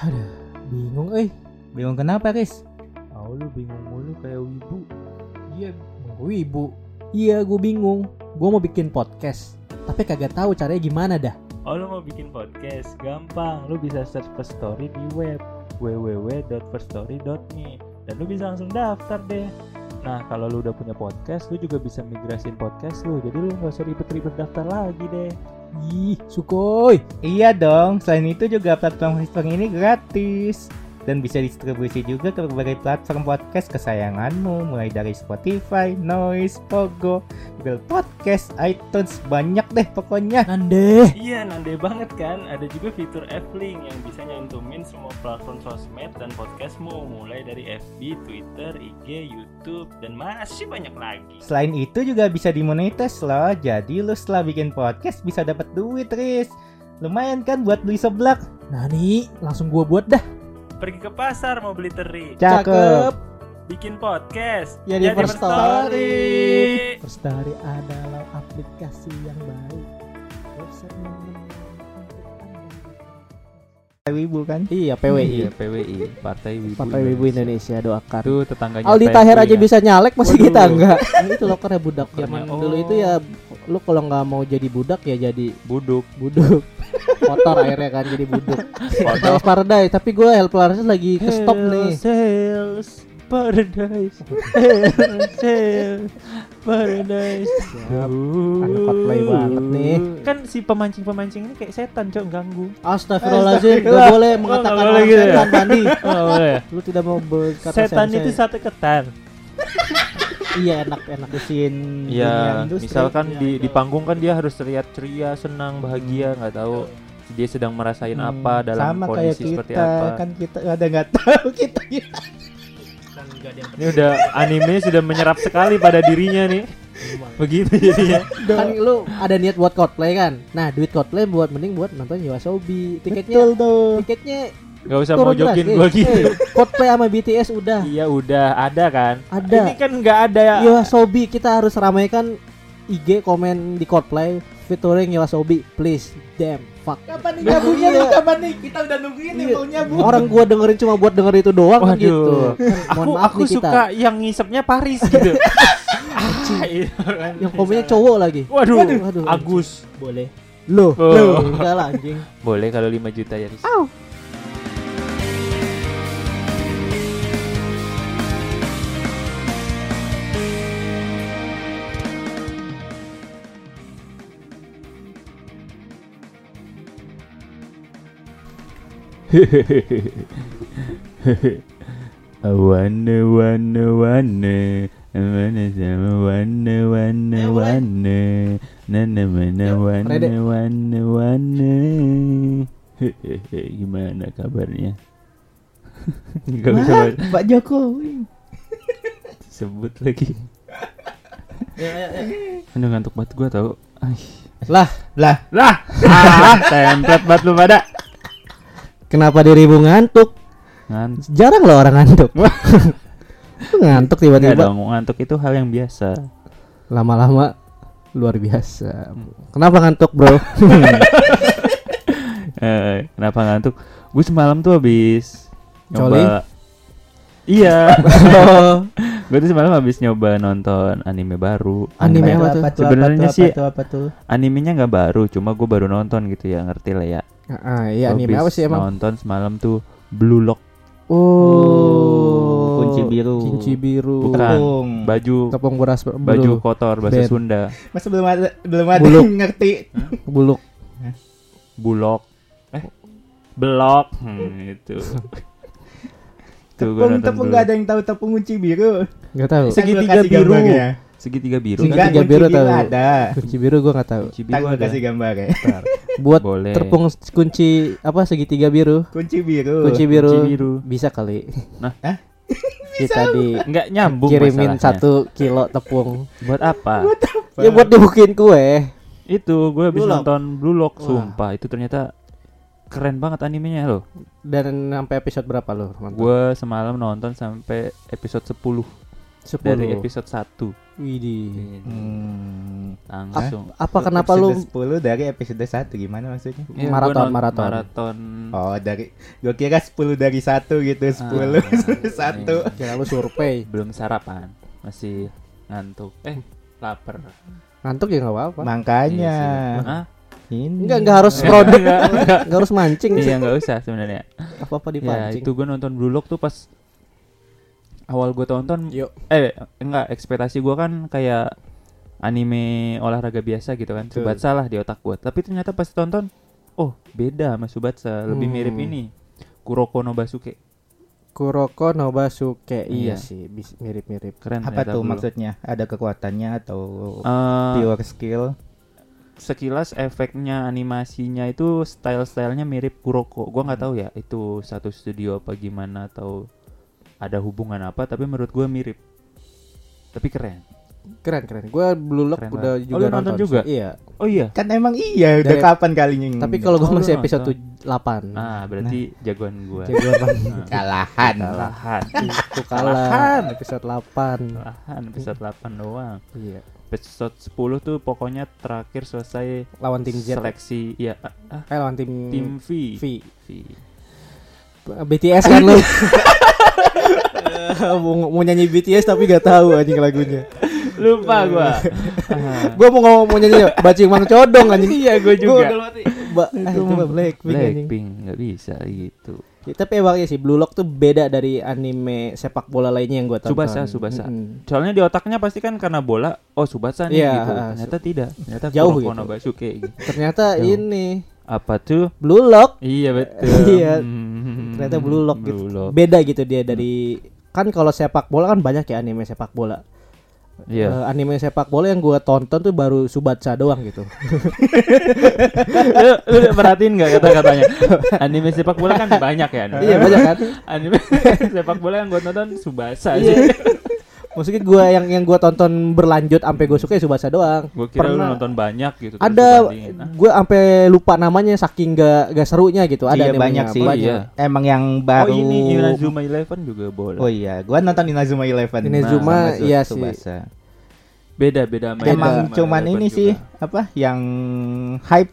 Aduh, bingung eh. Bingung kenapa, Riz? Oh lu bingung mulu kayak wibu. Iya, gue ibu. Iya, gue bingung. Gue mau bikin podcast, tapi kagak tahu caranya gimana dah. Oh lu mau bikin podcast? Gampang. Lu bisa search First Story di web www.firststory.me dan lu bisa langsung daftar deh. Nah kalau lu udah punya podcast, lu juga bisa migrasin podcast lu. Jadi lu nggak usah ribet-ribet daftar lagi deh. Ih, sukoi. Iya dong, selain itu juga platform History ini gratis dan bisa distribusi juga ke berbagai platform podcast kesayanganmu mulai dari Spotify, Noise, Pogo, Google Podcast, iTunes, banyak deh pokoknya. Nande. Iya, nande banget kan. Ada juga fitur F-Link yang bisa nyantumin semua platform sosmed dan podcastmu mulai dari FB, Twitter, IG, YouTube dan masih banyak lagi. Selain itu juga bisa dimonetize loh, jadi lu setelah bikin podcast bisa dapat duit, Riz. Lumayan kan buat beli seblak? Nani, langsung gue buat dah. Pergi ke pasar mau beli teri. Cakep. Bikin podcast. Ya, di Jadi First Story. First Story adalah aplikasi yang baik. Website Anda. Wibu kan? Iya, PWI. Iya, PWI, Partai Wibu. Partai Wibu Indonesia doakan. Itu tetangganya. Aldi Wibu aja ya. bisa nyalek masih Waduh. kita enggak. Ini itu lokernya budak zaman Oh. dulu itu ya lu kalau nggak mau jadi budak ya jadi buduk. buduk. Kotor akhirnya kan jadi buduk. Hell's Paradise, tapi gue Hell Paradise lagi ke stop nih. Sales Paradise. Hell's Sales Paradise. Anak cosplay banget nih. Kan si pemancing-pemancing ini kayak setan, Cok, ganggu. Astagfirullahaladzim, gak boleh mengatakan nggak boleh orang gitu ya? setan Bandi. Oh, boleh. Lu tidak mau berkata Setan sensei. itu sate ketan. Iya enak enak. Mesin dunia Ya, industri. misalkan Iya, di iya. di panggung kan dia harus terlihat ceria, senang, bahagia, nggak tahu dia sedang merasain Hmm, apa dalam sama kayak kondisi seperti kita, apa. kan kita ada nggak tahu kita ya. Ini udah anime sudah menyerap sekali pada dirinya nih. Begitu jadinya. kan lu ada niat buat cosplay kan nah duit cosplay buat mending buat nonton Yoasobi tiketnya Betul tuh. tiketnya Gak usah mau jokin drastis. gua gitu. Eh, cosplay sama BTS udah Iya udah ada kan. Ada. Ini kan nggak ada ya. Yoasobi kita harus ramaikan IG komen di cosplay featuring Yoasobi please damn fuck Kapan nih Iya. nyabunya nih? Kapan nih? Kita udah nungguin nih Iya. mau nyabu. orang gua dengerin cuma buat denger itu doang kan Waduh. gitu Kan, mohon Aku maaf aku nih kita suka yang ngisepnya Paris gitu. ah, iya yang komennya cowok lagi Waduh, Waduh. Agus. boleh loh Oh. loh enggak lah anjing Boleh kalau 5 juta ya. Riz. Sama wana wana wana Nana mana wana Rede. wana wana Hehehe gimana kabarnya? Gak bisa Wah, Pak Jokowi. sebut lagi. Aduh ngantuk banget gua tau. Lah Lah, Lah! Ah, Template banget lu pada kenapa dirimu ngantuk? Ngantuk. Jarang loh orang ngantuk. Ngantuk Enggak tiba-tiba dong ngantuk itu hal yang biasa. Lama-lama luar biasa. Kenapa ngantuk bro? Eh, kenapa ngantuk? Gue semalam tuh habis nyoba. Iya, gue tuh semalam habis nyoba nonton anime baru. Anime apa tuh? tuh? Sebenarnya sih- apa tuh, apa tuh? Animenya nggak baru, cuma gue baru nonton gitu ya, ngerti lah ya. ah, iya Gua anime apa sih emang Nonton semalam tuh Blue Lock, oh kunci biru. kunci biru Bukan. Tepung. baju tepung beras baju baju kotor bahasa. Sunda, Masa belum ada belum ada Buluk. yang ngerti. buluk bulok, eh, belok, hmm, itu. Tuh gue Tepung tepung nggak Lock. ada yang tahu tepung kunci biru. nggak tahu Kan Segitiga biru. segitiga biru Segitiga? Enggak, kunci biru tahu. ada. kunci biru gua nggak tahu Kunci biru ada. kasih gambar ya. Bentar. buat Boleh. tepung kunci apa segitiga biru Kunci biru. kunci biru, kunci biru. bisa kali Nah. Hah? kita di Nggak nyambung kirimin masalahnya. satu kilo tepung Buat apa? ya buat dibukin kue Itu gue habis Blue Lock. nonton Blue Lock. Sumpah itu ternyata Keren banget animenya loh dan sampai episode berapa lo nonton? Gue semalam nonton sampai episode 10 10 Dari episode 1 Widih. Hmm. langsung Apa kenapa lu episode 10 dari episode 1 gimana maksudnya? Iya, Maraton, maraton. maraton Oh dari gua kira 10 dari 1 gitu 10 Ah, satu. iya. kira lu survei? belum sarapan masih ngantuk eh lapar Ngantuk ya nggak apa-apa. Makanya Hah? Ini Enggak enggak harus produk, enggak harus mancing sih. iya nggak usah sebenarnya Apa-apa ya dipancing. itu gue nonton Blue Lock tuh pas awal gue tonton Yuk. eh enggak ekspektasi gue kan kayak anime olahraga biasa gitu kan Betul. Subatsa lah di otak gue tapi ternyata pas tonton oh beda sama Subatsa lebih Hmm. mirip ini Kuroko no Basuke Kuroko no Basuke. Iya Iya. sih, mirip-mirip. keren apa tuh maksudnya? Ada kekuatannya atau Eh, pure skill? Sekilas efeknya animasinya itu style-stylenya mirip Kuroko. Gua nggak tahu ya itu satu studio apa gimana atau ada hubungan apa tapi menurut gua mirip. Tapi keren. Keren keren. Gua Blue Lock Keren udah juga Oh, nonton sih. juga? Iya. Oh iya. Kan emang iya udah Dari- kapan kalinya Tapi kalau gua Oh, masih episode nonton. 8. Ah, berarti jagoan gua. Jagoan banget. Nah, kalahan. Kalahan. Itu kalah episode 8. Kalahan episode 8 doang. Iya. Episode 10 tuh pokoknya terakhir selesai Lawan tim Z. seleksi iya ah, ah, Eh lawan tim tim V. V. V. BTS kan lu. mau, mau nyanyi BTS tapi gak tahu anjing lagunya. Lupa gua. Gua mau ngomong mau nyanyi bajing mang codong anjing. Iya, gua juga. Ba ah, itu mah Blackpink. Blackpink nggak bisa gitu. Tapi emang ya sih Blue Lock tuh beda dari anime sepak bola lainnya yang gua tonton. Tsubasa, Tsubasa. Mm-mm. Soalnya di otaknya pasti kan karena bola, oh Subasa nih Iya, gitu. Ternyata tidak. Ternyata Jauh gitu. no Basuke gitu. Ternyata Jauh. ini Apa tuh? Blue Lock Iya betul. Iya. Hmm, ternyata Blue Lock gitu. Blue Lock. Beda gitu dia dari kan kalau sepak bola kan banyak ya anime sepak bola. Iya. Eh, anime sepak bola yang gua tonton tuh baru Subatsa doang gitu. lu, lu perhatiin nggak kata-katanya? Anime sepak bola kan banyak ya. iya banyak kan. Anime sepak bola yang gue nonton Subasa Iya. sih. Maksudnya gua yang yang gua tonton berlanjut sampai gue suka ya Subatsa doang. Gue kira lu Pernah- nonton banyak gitu. Ada lu. Ah, gue sampai lupa namanya saking gak gak serunya gitu. Ada iya banyak sih. banyak. Iya. Emang yang Oh baru. ini Inazuma Eleven juga bola. Oh iya, gua nonton Inazuma Eleven. Inazuma, Su- iya sih. Tsubasa. Beda beda Emang cuman Eleven ini juga. sih apa yang hype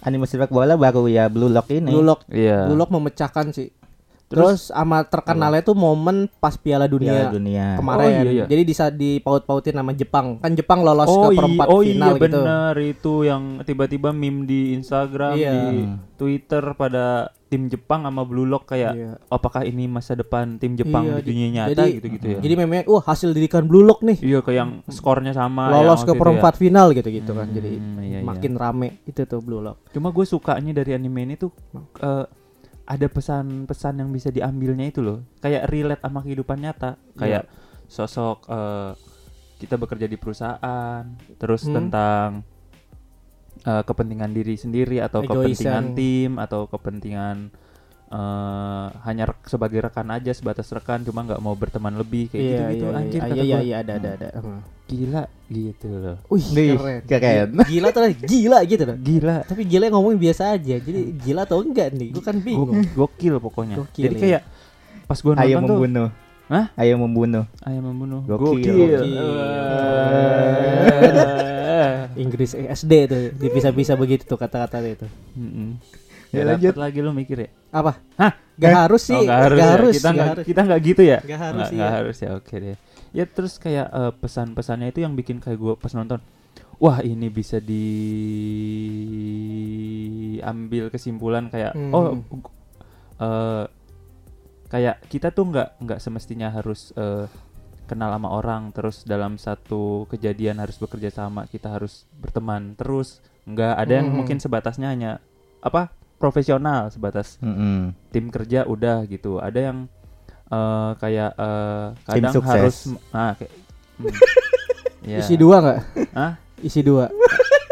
anime sepak bola baru ya Blue Lock ini. Blue Lock, Iya. Blue Lock memecahkan sih. Terus- sama terkenalnya tuh momen pas Piala Piala Dunia dunia. kemarin. Oh, iya, iya. Jadi bisa dipaut-pautin nama Jepang. Kan Jepang lolos oh, ke perempat oh final iya gitu. benar itu yang tiba-tiba meme di Instagram Iya. di Twitter pada tim Jepang sama Blue Lock kayak Iya. apakah ini masa depan tim Jepang Iya, di dunia nyata jadi- gitu-gitu ya. Jadi memang wah hasil didikan Blue Lock nih. iya kayak yang skornya sama lolos yang ke itu perempat final gitu-gitu kan. Hmm, Jadi iya, iya. makin rame itu tuh Blue Lock. ya. Cuma gue sukanya dari anime ini tuh eh, ada pesan-pesan yang bisa diambilnya itu loh. Kayak relate sama kehidupan nyata. Kayak sosok eh, kita bekerja di perusahaan, terus Hmm. tentang eh, kepentingan diri sendiri atau Egoisan. kepentingan tim atau kepentingan eh, hanya rek- sebagai rekan aja sebatas rekan cuma nggak mau berteman lebih kayak Iya, gitu-gitu iya, anjir iya, kata iya, iya, gua. iya, ada, ada, ada. Hmm. gila gitu loh Wih, Wih, keren. keren. Gila tuh, gila gitu loh. gila Tapi gila ngomongin biasa aja. Jadi gila atau enggak nih? Gue kan bingung. Gok- gokil pokoknya Gokil, jadi iya. kayak pas gue nonton tuh membunuh. Hah? Ayam membunuh. ayam membunuh Gokil. Gokil. Wah. Inggris SD tuh dipisah-pisah begitu tuh kata-kata itu. Mm-mm. Ya, Ya, lanjut. lanjut lagi lu mikir ya Apa? Hah? Gak harus sih. Oh, nggak harus, ya? kita nggak harus. kita nggak gitu ya Nggak harus, nggak iya. harus ya oke deh ya terus kayak eh, pesan-pesannya itu yang bikin kayak gue pas nonton wah ini bisa diambil kesimpulan kayak Hmm. oh eh, kayak kita tuh nggak nggak semestinya harus eh, kenal sama orang terus dalam satu kejadian harus bekerja sama kita harus berteman terus nggak ada yang Hmm. mungkin sebatasnya hanya apa profesional sebatas Mm-mm. tim kerja udah gitu ada yang eh, kayak eh, Tim kadang sukses. harus nah kayak hmm. Ya. Isi dua nggak? Hah? Isi dua.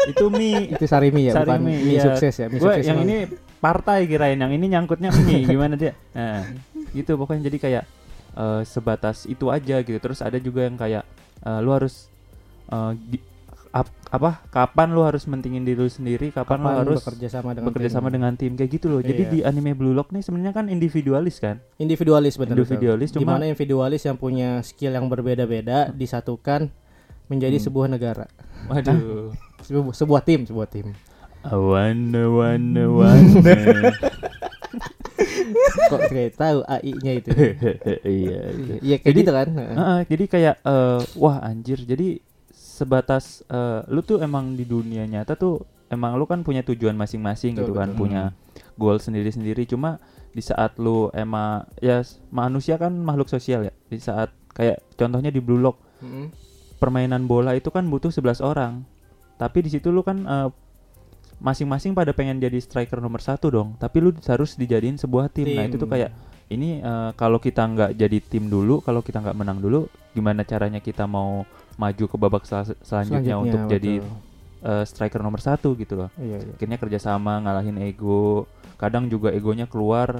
itu mie Itu Sarimi ya, bukan Sarimi, mie iya. sukses ya. Mie gue sukses yang ini partai kirain yang ini nyangkutnya mie gimana dia nah gitu pokoknya jadi kayak eh, sebatas itu aja gitu terus ada juga yang kayak eh, lu harus eh, gi- ap- apa kapan lu harus mentingin diri lu sendiri kapan, lu Kapan harus bekerja sama dengan bekerja tim. sama dengan tim kayak gitu loh jadi Iya. di anime Blue Lock nih sebenarnya kan individualis kan individualis benar Individualis, cuma- di mana individualis yang punya skill yang berbeda-beda disatukan menjadi Hmm. sebuah negara. Waduh. Sebuah, sebuah tim, sebuah tim. Awana wana wana. Kok kayak tahu AI-nya itu. Iya. itu. Iya kayak Jadi- gitu kan. Heeh. Heeh, jadi kayak eh, wah anjir. Jadi sebatas eh, lu tuh emang di dunia nyata tuh emang lu kan punya tujuan masing-masing gitu kan, betul. punya goal sendiri-sendiri. Cuma di saat lu emang ya manusia kan makhluk sosial ya. Di saat kayak contohnya di Blue Lock Mm-mm. permainan bola itu kan butuh 11 orang. Tapi di situ lu kan eh, masing-masing pada pengen jadi striker nomor satu dong. Tapi lu harus dijadiin sebuah tim. Nah itu tuh Tim. kayak ini eh, kalau kita nggak jadi tim dulu, kalau kita nggak menang dulu, gimana caranya kita mau maju ke babak sel- selanjutnya, untuk jadi betul. eh, striker nomor satu gitu loh. Iya, iya. Akhirnya kerjasama ngalahin ego. Kadang juga egonya keluar.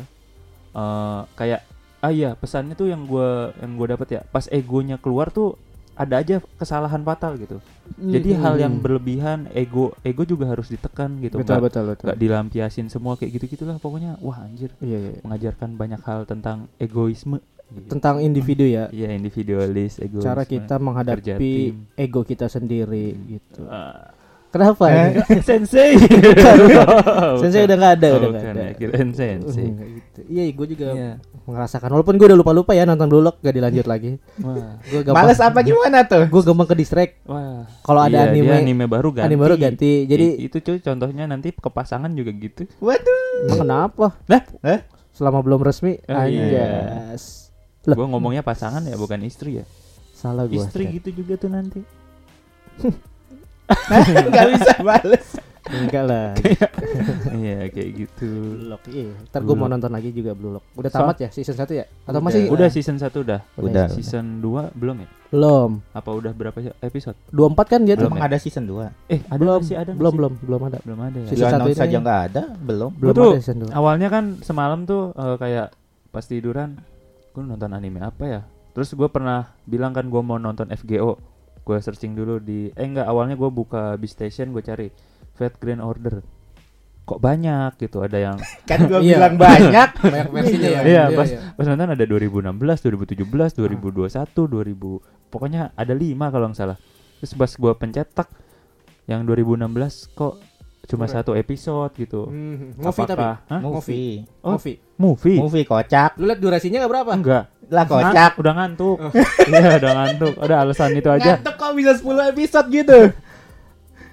eh kayak ah iya pesannya tuh yang gua yang gua dapat ya. Pas egonya keluar tuh ada aja kesalahan fatal gitu. Jadi Mm-mm. hal yang berlebihan ego ego juga harus ditekan gitu. betul Nggak- betul betul. nggak dilampiasin semua kayak gitu gitulah pokoknya wah anjir Iya, iya. mengajarkan banyak hal tentang egoisme. Tentang individu ya. Iya individualis egoisme Cara kita menghadapi ego kita sendiri gitu. Ah. Kenapa? Eh, sensei Sensei udah nggak ada, Oh, udah nggak bukan ada. ya, kirain sensei Enggak gitu. Iya, gue juga Iya. merasakan. Walaupun gue udah lupa-lupa ya nonton Blue Lock gak dilanjut lagi. wah Gue gampang. Males apa gimana tuh? Gue gampang ke distract. wah Kalau ada Iya, anime, anime baru ganti anime baru ganti. Jadi I- itu cuy contohnya nanti ke pasangan juga gitu Waduh. emang kenapa? Lah? Hah? Selama belum resmi, Oh, iya. anjas. Lah. Gua ngomongnya pasangan ya bukan istri ya Salah gue. istri gitu juga tuh nanti Gak bisa bales. Enggak lah. iya kayak gitu Blue Lock. Iya. Ntar gue mau nonton lagi juga Blue Lock. Udah So- tamat ya season 1 ya? Atau Udah. masih udah season 1 udah Udah. ya? season 2 belum ya belum. apa udah berapa episode 24 kan dia tuh? Belum Emang ada season 2? eh ada belum, sih ada belum, belum, belum ada. belum ada ya Season Di satu announce ini aja ya. nggak ada, belum. Belum tuh- ada season 2. awalnya kan semalam tuh eh, kayak pas tiduran gue nonton anime apa ya terus gue pernah bilang kan gue mau nonton FGO gue searching dulu di eh enggak awalnya gue buka B Station gue cari Fate Grand Order kok banyak gitu ada yang Kan gua Iya. bilang banyak. Banyak versinya ya. Iya, pas pas nonton ada 2016, 2017, 2021, 2000 pokoknya ada lima kalau nggak salah. Terus pas gua pencet tak yang 2016 kok cuma Kurang. satu episode gitu. Hmm, movie tapi. Apakah- Hah? Movie. Oh. Movie. Movie? Movie kocak. Lu lihat durasinya nggak berapa? Enggak. Lah kocak. Ngan- udah ngantuk. Iya, udah ngantuk. Udah alasan itu aja. Ngantuk kok bisa 10 episode gitu.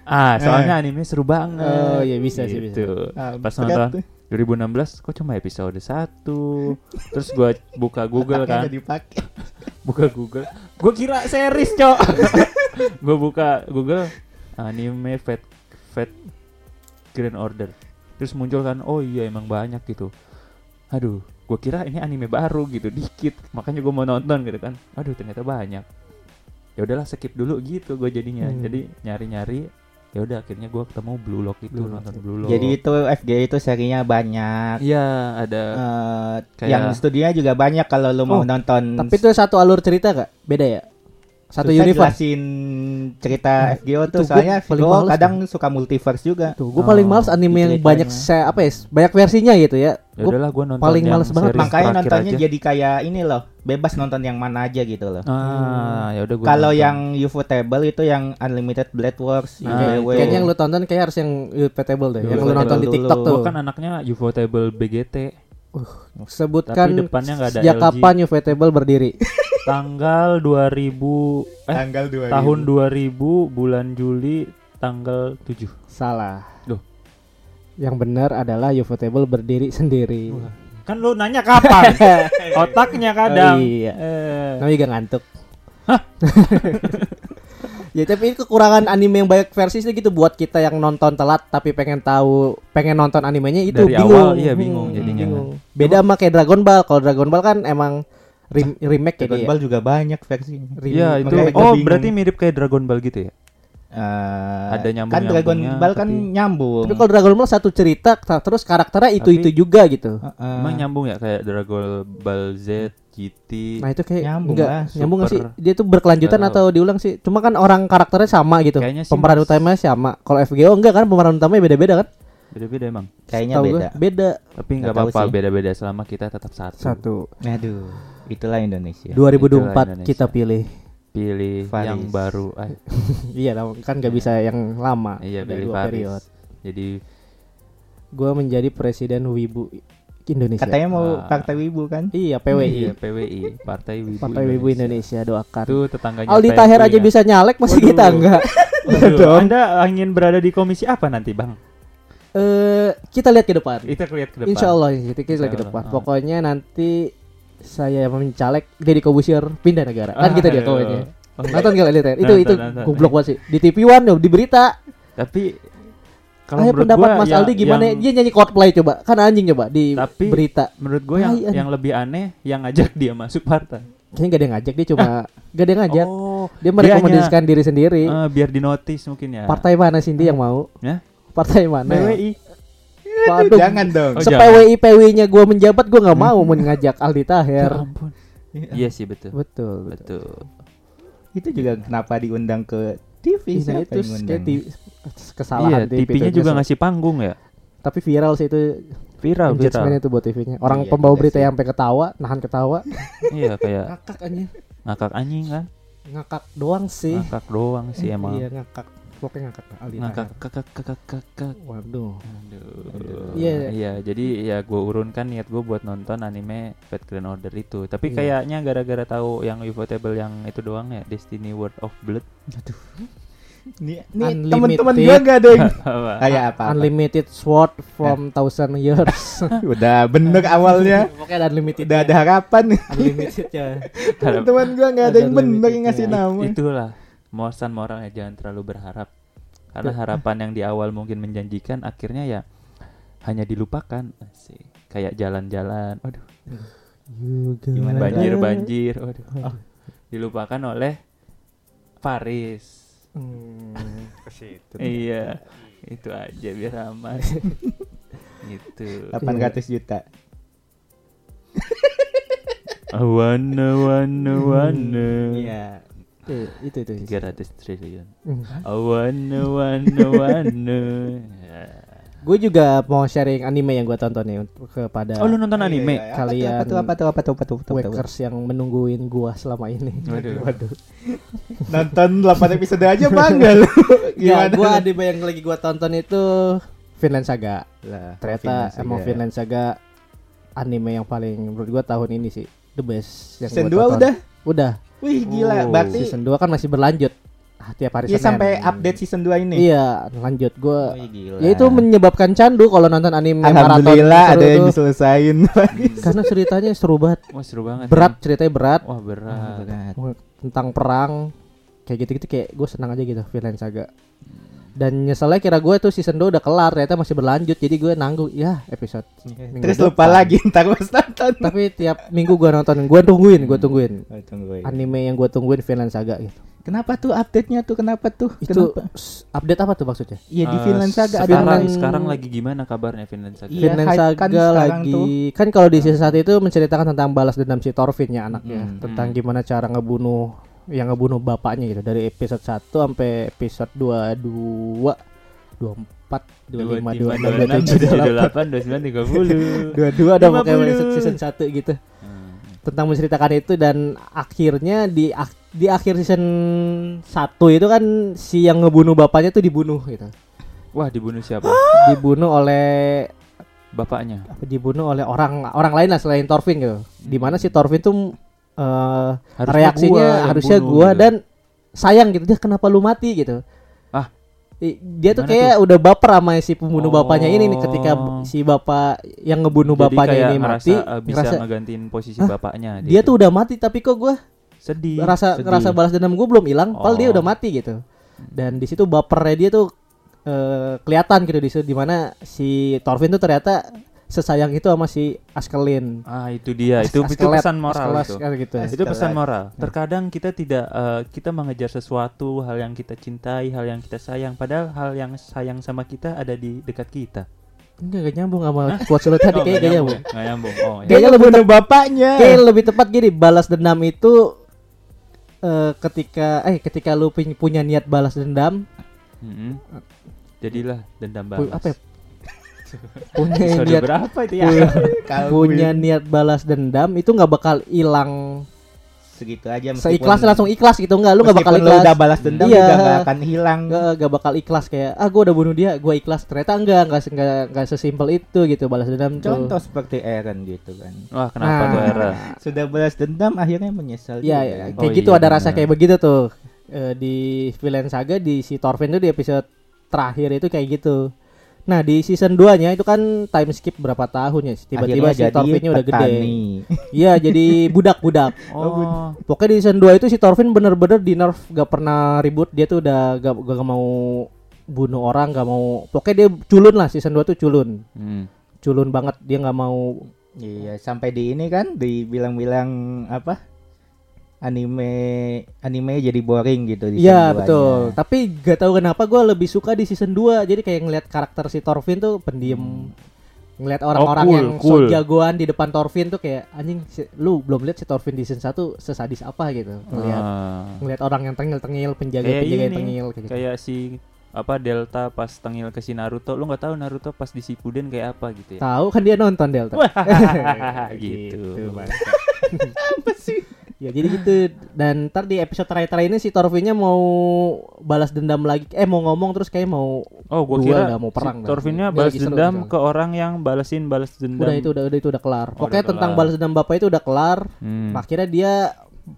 Ah, soalnya anime seru banget. Oh, iya, bisa sih, bisa. Gitu. Ah, Pas nonton tuh. 2016 kok cuma episode 1 Terus gua buka Google kan buka Google gue kira series cok gue buka Google anime Fate Fate Grand Order terus muncul kan oh iya emang banyak gitu aduh gue kira ini anime baru gitu dikit makanya gue mau nonton gitu kan aduh ternyata banyak ya udahlah skip dulu gitu gue jadinya Hmm. jadi nyari nyari ya udah akhirnya gue ketemu Blue Lock itu Blue nonton. Blue Lock Jadi itu FG itu serinya banyak. iya ada Eh, Kayak- yang studionya juga banyak kalau lu mau Oh, nonton. Tapi itu satu alur cerita gak? Beda ya? Satu Susah universe. jelasin cerita FGO tuh Itu soalnya paling FGO kadang suka multiverse juga. Tuh, gue paling Oh, males anime yang banyak se apa ya? Banyak versinya gitu ya. ya Gua gue nonton paling males banget. Makanya nontonnya aja. jadi kayak ini loh, bebas nonton yang mana aja gitu loh. ah ya udah Kalau yang Ufotable itu yang Unlimited Blade Works, Nah, UBW. kayaknya yang lu tonton kayak harus yang Ufotable deh. Yang lu nonton di. TikTok tuh. Gua kan anaknya Ufotable BGT Sebutkan tapi depannya ada sejak LG. kapan Ufotable berdiri? tanggal 2000 eh tanggal 2000. tahun 2000 bulan Juli tanggal 7 Salah. Loh. Yang benar adalah Ufotable berdiri sendiri. kan lu nanya kapan otaknya kadang Oh, iya. Eh, Namanya juga ngantuk. ya tapi ini kekurangan anime yang banyak versi itu gitu buat kita yang nonton telat tapi pengen tahu pengen nonton animenya itu Dari bingung. awal, iya, bingung Hmm, jadinya. bingung. Beda sama kayak Dragon Ball. Kalau Dragon Ball kan emang rem- remake ya Dragon dia. Ball juga banyak versinya. Remake. Iya itu oh bingung. berarti mirip kayak Dragon Ball gitu ya Eh, Ada kan Dragon Ball kan tapi- nyambung. Tapi kalau Dragon Ball satu cerita ta- terus karakternya itu itu Tapi- juga gitu. Heeh. emang nyambung ya kayak Dragon Ball Z GT Nah itu kayak Nyambung enggak lah, nyambung nggak sih? Dia tuh berkelanjutan atau diulang sih? Cuma kan orang karakternya sama gitu. Kayaknya sih, Pemeran Mas. utamanya sama. Kalau FGO enggak kan pemeran utamanya beda-beda kan? beda-beda emang Kayaknya beda. gua, Beda. tapi nggak apa-apa beda-beda selama kita tetap satu Satu. Aduh, itulah Indonesia. 2024 Indonesia. kita pilih pilih Faris. yang baru. Iya kan gak bisa yang lama. iya Ada pilih dua Faris. periode. Jadi Gue menjadi presiden Wibu Indonesia. Katanya mau Ah. partai wibu kan? Iya PWI. Iya, PWI, Partai Wibu Partai Wibu Indonesia doakan. Itu tetangganya Aldi Taher aja ya. bisa nyalek masih Waduh. kita enggak. Iya Waduh. Anda ingin berada di komisi apa nanti, Bang? Eh kita lihat ke depan. Kita lihat ke depan. Insya Allah kita kita lihat ke depan. Pokoknya nanti saya mencalek Deddy Kobusier pindah negara. Kan kita dia Aduh. pokoknya. Oh. Nonton gak lihat ya? Itu itu goblok banget sih. Di TV One di berita. Tapi kalau pendapat gua Mas yang- Aldi gimana? yang- Dia nyanyi Coldplay coba. Kan anjing coba di Tapi- berita. menurut gue yang yang lebih aneh yang ngajak dia masuk partai. Kayaknya gak ada yang ngajak dia cuma gak ada yang ngajak. Oh, Dia merekomendasikan diri sendiri. eh, biar dinotis mungkin ya. Partai mana Cindy yang mau? Ya? Partai mana? Waduh. Jangan dong. Oh, Se-PWI PWI-nya gue menjabat gue nggak mau mengajak Aldi Taher. Ya ampun. Iya sih betul. Betul, betul. Betul. Itu juga kenapa diundang ke TV Nah, siapa itu kayak kesalahan Iya, TV TV-nya juga ngasih panggung ya. Tapi viral sih itu Viral, viral. itu buat TV-nya. Orang Iya pembawa berita sih. yang sampai ketawa, nahan ketawa. iya, kayak ngakak aja. ngakak anjing kan. Ngakak doang sih. Ngakak doang sih emang. Iya, ngakak. Pokoknya ngakak Aldi Ngakak Taher. kakak kakak kakak. Waduh. Aduh. Iya. Iya, jadi ya gue urunkan niat gue buat nonton anime Fate Grand Order itu. Tapi Iya. kayaknya gara-gara tahu yang Ufotable yang itu doang ya, Destiny World of Blood. Nih, nih Unlimited. teman-teman gua gak ada yang Apa? kayak apa? Unlimited sword from thousand years. Udah bener awalnya. Pokoknya ada unlimited. Udah ada harapan nih. unlimited ya. Teman-teman gua nggak ada Ada yang bener yang limitnya. ngasih nama. Itulah mosan moralnya jangan terlalu berharap. Karena harapan yang di awal mungkin menjanjikan akhirnya ya hanya dilupakan. Asik. Kayak jalan-jalan. Waduh, Gimana banjir-banjir. Waduh. Dilupakan oleh Paris. Hmm. Iya, itu aja biar aman. gitu. 800 juta. Wana wana wana. Iya. Itu itu itu. 300 triliun. Hmm. Wana wana. Ya. Gue juga mau sharing anime yang gue tonton nih untuk kepada Oh lu nonton anime? Iya, iya, iya. Kalian apa tuh apa tuh apa tuh apa tuh apa? Wakers yang menungguin gua selama ini. Waduh. Waduh. Nonton 8 episode aja bangga lu. Ya, Gimana? gua anime yang lagi gua tonton itu Vinland Saga. Lah, Ternyata Saga. emang Vinland Saga anime yang paling menurut gua tahun ini sih the best yang Season 2 gua tonton. udah. Udah. Wih gila, Oh. berarti Season 2 kan masih berlanjut. Ah, tiap hari ya Senin. sampai update season 2 ini. Iya, lanjut gua. Wih, gila. Ya itu menyebabkan candu kalau nonton anime Alhamdulillah maraton ada yang diselesain. Karena ceritanya seru banget. Wah seru banget. Berat ya. ceritanya berat. Wah berat. tentang perang kayak gitu-gitu kayak gue senang aja gitu Vinland Saga dan nyeselnya kira gue tuh season 2 udah kelar ternyata masih berlanjut jadi gue nanggung ya episode minggu Terus depan. lupa lagi ntar pas nonton. tapi tiap minggu gue nonton gue tungguin gue tungguin Oh, tunggu ya. anime yang gue tungguin Vinland Saga gitu Kenapa tuh update-nya tuh? Kenapa tuh? itu Kenapa? update apa tuh maksudnya Iya di Eh, Finland Saga ada sekarang, Vinland- sekarang lagi gimana kabarnya Finland Saga? Iya, Vinland hype Saga kan sekarang lagi tuh. kan kalau di season 1 itu menceritakan tentang balas dendam si Thorfinn ya anaknya Hmm, tentang hmm. gimana cara ngebunuh yang ngebunuh bapaknya gitu dari episode 1 sampai episode 22 24 25 26 27 delapan dua sembilan tiga puluh. dua-dua ada pokoknya 50. season 1 gitu Hmm. tentang menceritakan itu dan akhirnya di ak- di akhir season 1 itu kan si yang ngebunuh bapaknya tuh dibunuh gitu Wah dibunuh siapa? dibunuh oleh Bapaknya. apa dibunuh oleh orang orang lain lah selain Thorfinn gitu di mana si Thorfinn tuh eh, Harusnya reaksinya gua harusnya bunuh gua gitu. dan sayang gitu dia kenapa lu mati gitu Ah. Dia tuh kayak udah baper sama si pembunuh bapaknya ini nih ketika Oh. si bapak yang ngebunuh Jadi bapaknya kayak ini ngerasa, mati eh, bisa ngerasa ngegantiin posisi Hah? bapaknya. dia tuh udah mati tapi kok gua sedih. rasa sedih. ngerasa balas dendam gue belum hilang padahal dia Oh. udah mati gitu dan di situ bapernya dia tuh eh, kelihatan gitu di situ di mana si Thorfinn tuh ternyata sesayang itu sama si Askelin Ah itu dia. As- itu itu Askelet, pesan moral Askelas, itu. kayak gitu Itu pesan Askelet. moral. Terkadang kita tidak eh, kita mengejar sesuatu hal yang kita cintai, hal yang kita sayang, padahal hal yang sayang sama kita ada di dekat kita. enggak gak nyambung sama quotes lu tadi Oh, kayak nggak gak nyambung. Nggak nyambung. Oh, ya. Kayaknya lebih bunuh bapaknya. kayak lebih tepat gini balas dendam itu eh, ketika eh ketika lu pun- punya niat balas dendam Mm-mm. Jadilah dendam balas. apa ya punya Episode niat berapa itu ya? punya, punya ya. niat balas dendam itu nggak bakal hilang segitu aja meskipun- Seikhlas langsung ikhlas gitu enggak lu enggak bakal meskipun lu ikhlas. udah balas dendam Iya. juga nggak akan hilang Enggak, enggak bakal ikhlas kayak ah gua udah bunuh dia, gua ikhlas. Ternyata enggak, enggak enggak, enggak sesimpel itu gitu balas dendam tuh. contoh seperti Eren gitu kan Wah, kenapa tuh Nah. Era? sudah balas dendam akhirnya menyesal Iya, juga. iya, Oh, kayak gitu iya, ada rasa kayak begitu tuh. Eh, di Villain Saga di si Thorfinn tuh di episode terakhir itu kayak gitu. Nah, di season 2-nya itu kan time skip berapa tahun ya? Tiba-tiba si jadi Thorfinnnya udah gede. Iya, jadi budak-budak. Oh, Pokoknya di season 2 itu si Thorfinn bener-bener di nerf gak pernah ribut dia tuh udah gak, gak, mau bunuh orang gak mau pokoknya dia culun lah season 2 tuh culun hmm. culun banget dia nggak mau Iya, sampai di ini kan dibilang-bilang apa? Anime anime jadi boring gitu di Iya season betul. Duanya. tapi gak tahu kenapa gue lebih suka di season 2 jadi kayak ngeliat karakter si Thorfinn tuh pendiam. Ngeliat orang-orang Oh, cool, yang cool. so jagoan di depan Thorfinn tuh kayak anjing si- lu belum lihat si Thorfinn di season 1 sesadis apa gitu. Ngeliat Ah. ngeliat orang yang tengil-tengil penjaga kayak penjaga yang tengil kayak gitu. kayak si apa Delta pas tengil ke si Naruto. Lu nggak tahu Naruto pas di Shippuden kayak apa gitu ya? Tahu kan dia nonton Delta? Gitu. Bang. ya jadi gitu. Dan ntar di episode terakhir ini si Thorfinnnya mau balas dendam lagi. Eh mau ngomong terus kayak mau oh gua Dua kira mau perang si Dia balas seru dendam ke orang yang balesin balas dendam. Udah itu udah, udah itu udah kelar. Oh, pokoknya udah tentang kelar. balas dendam bapak itu udah kelar. Hmm. akhirnya dia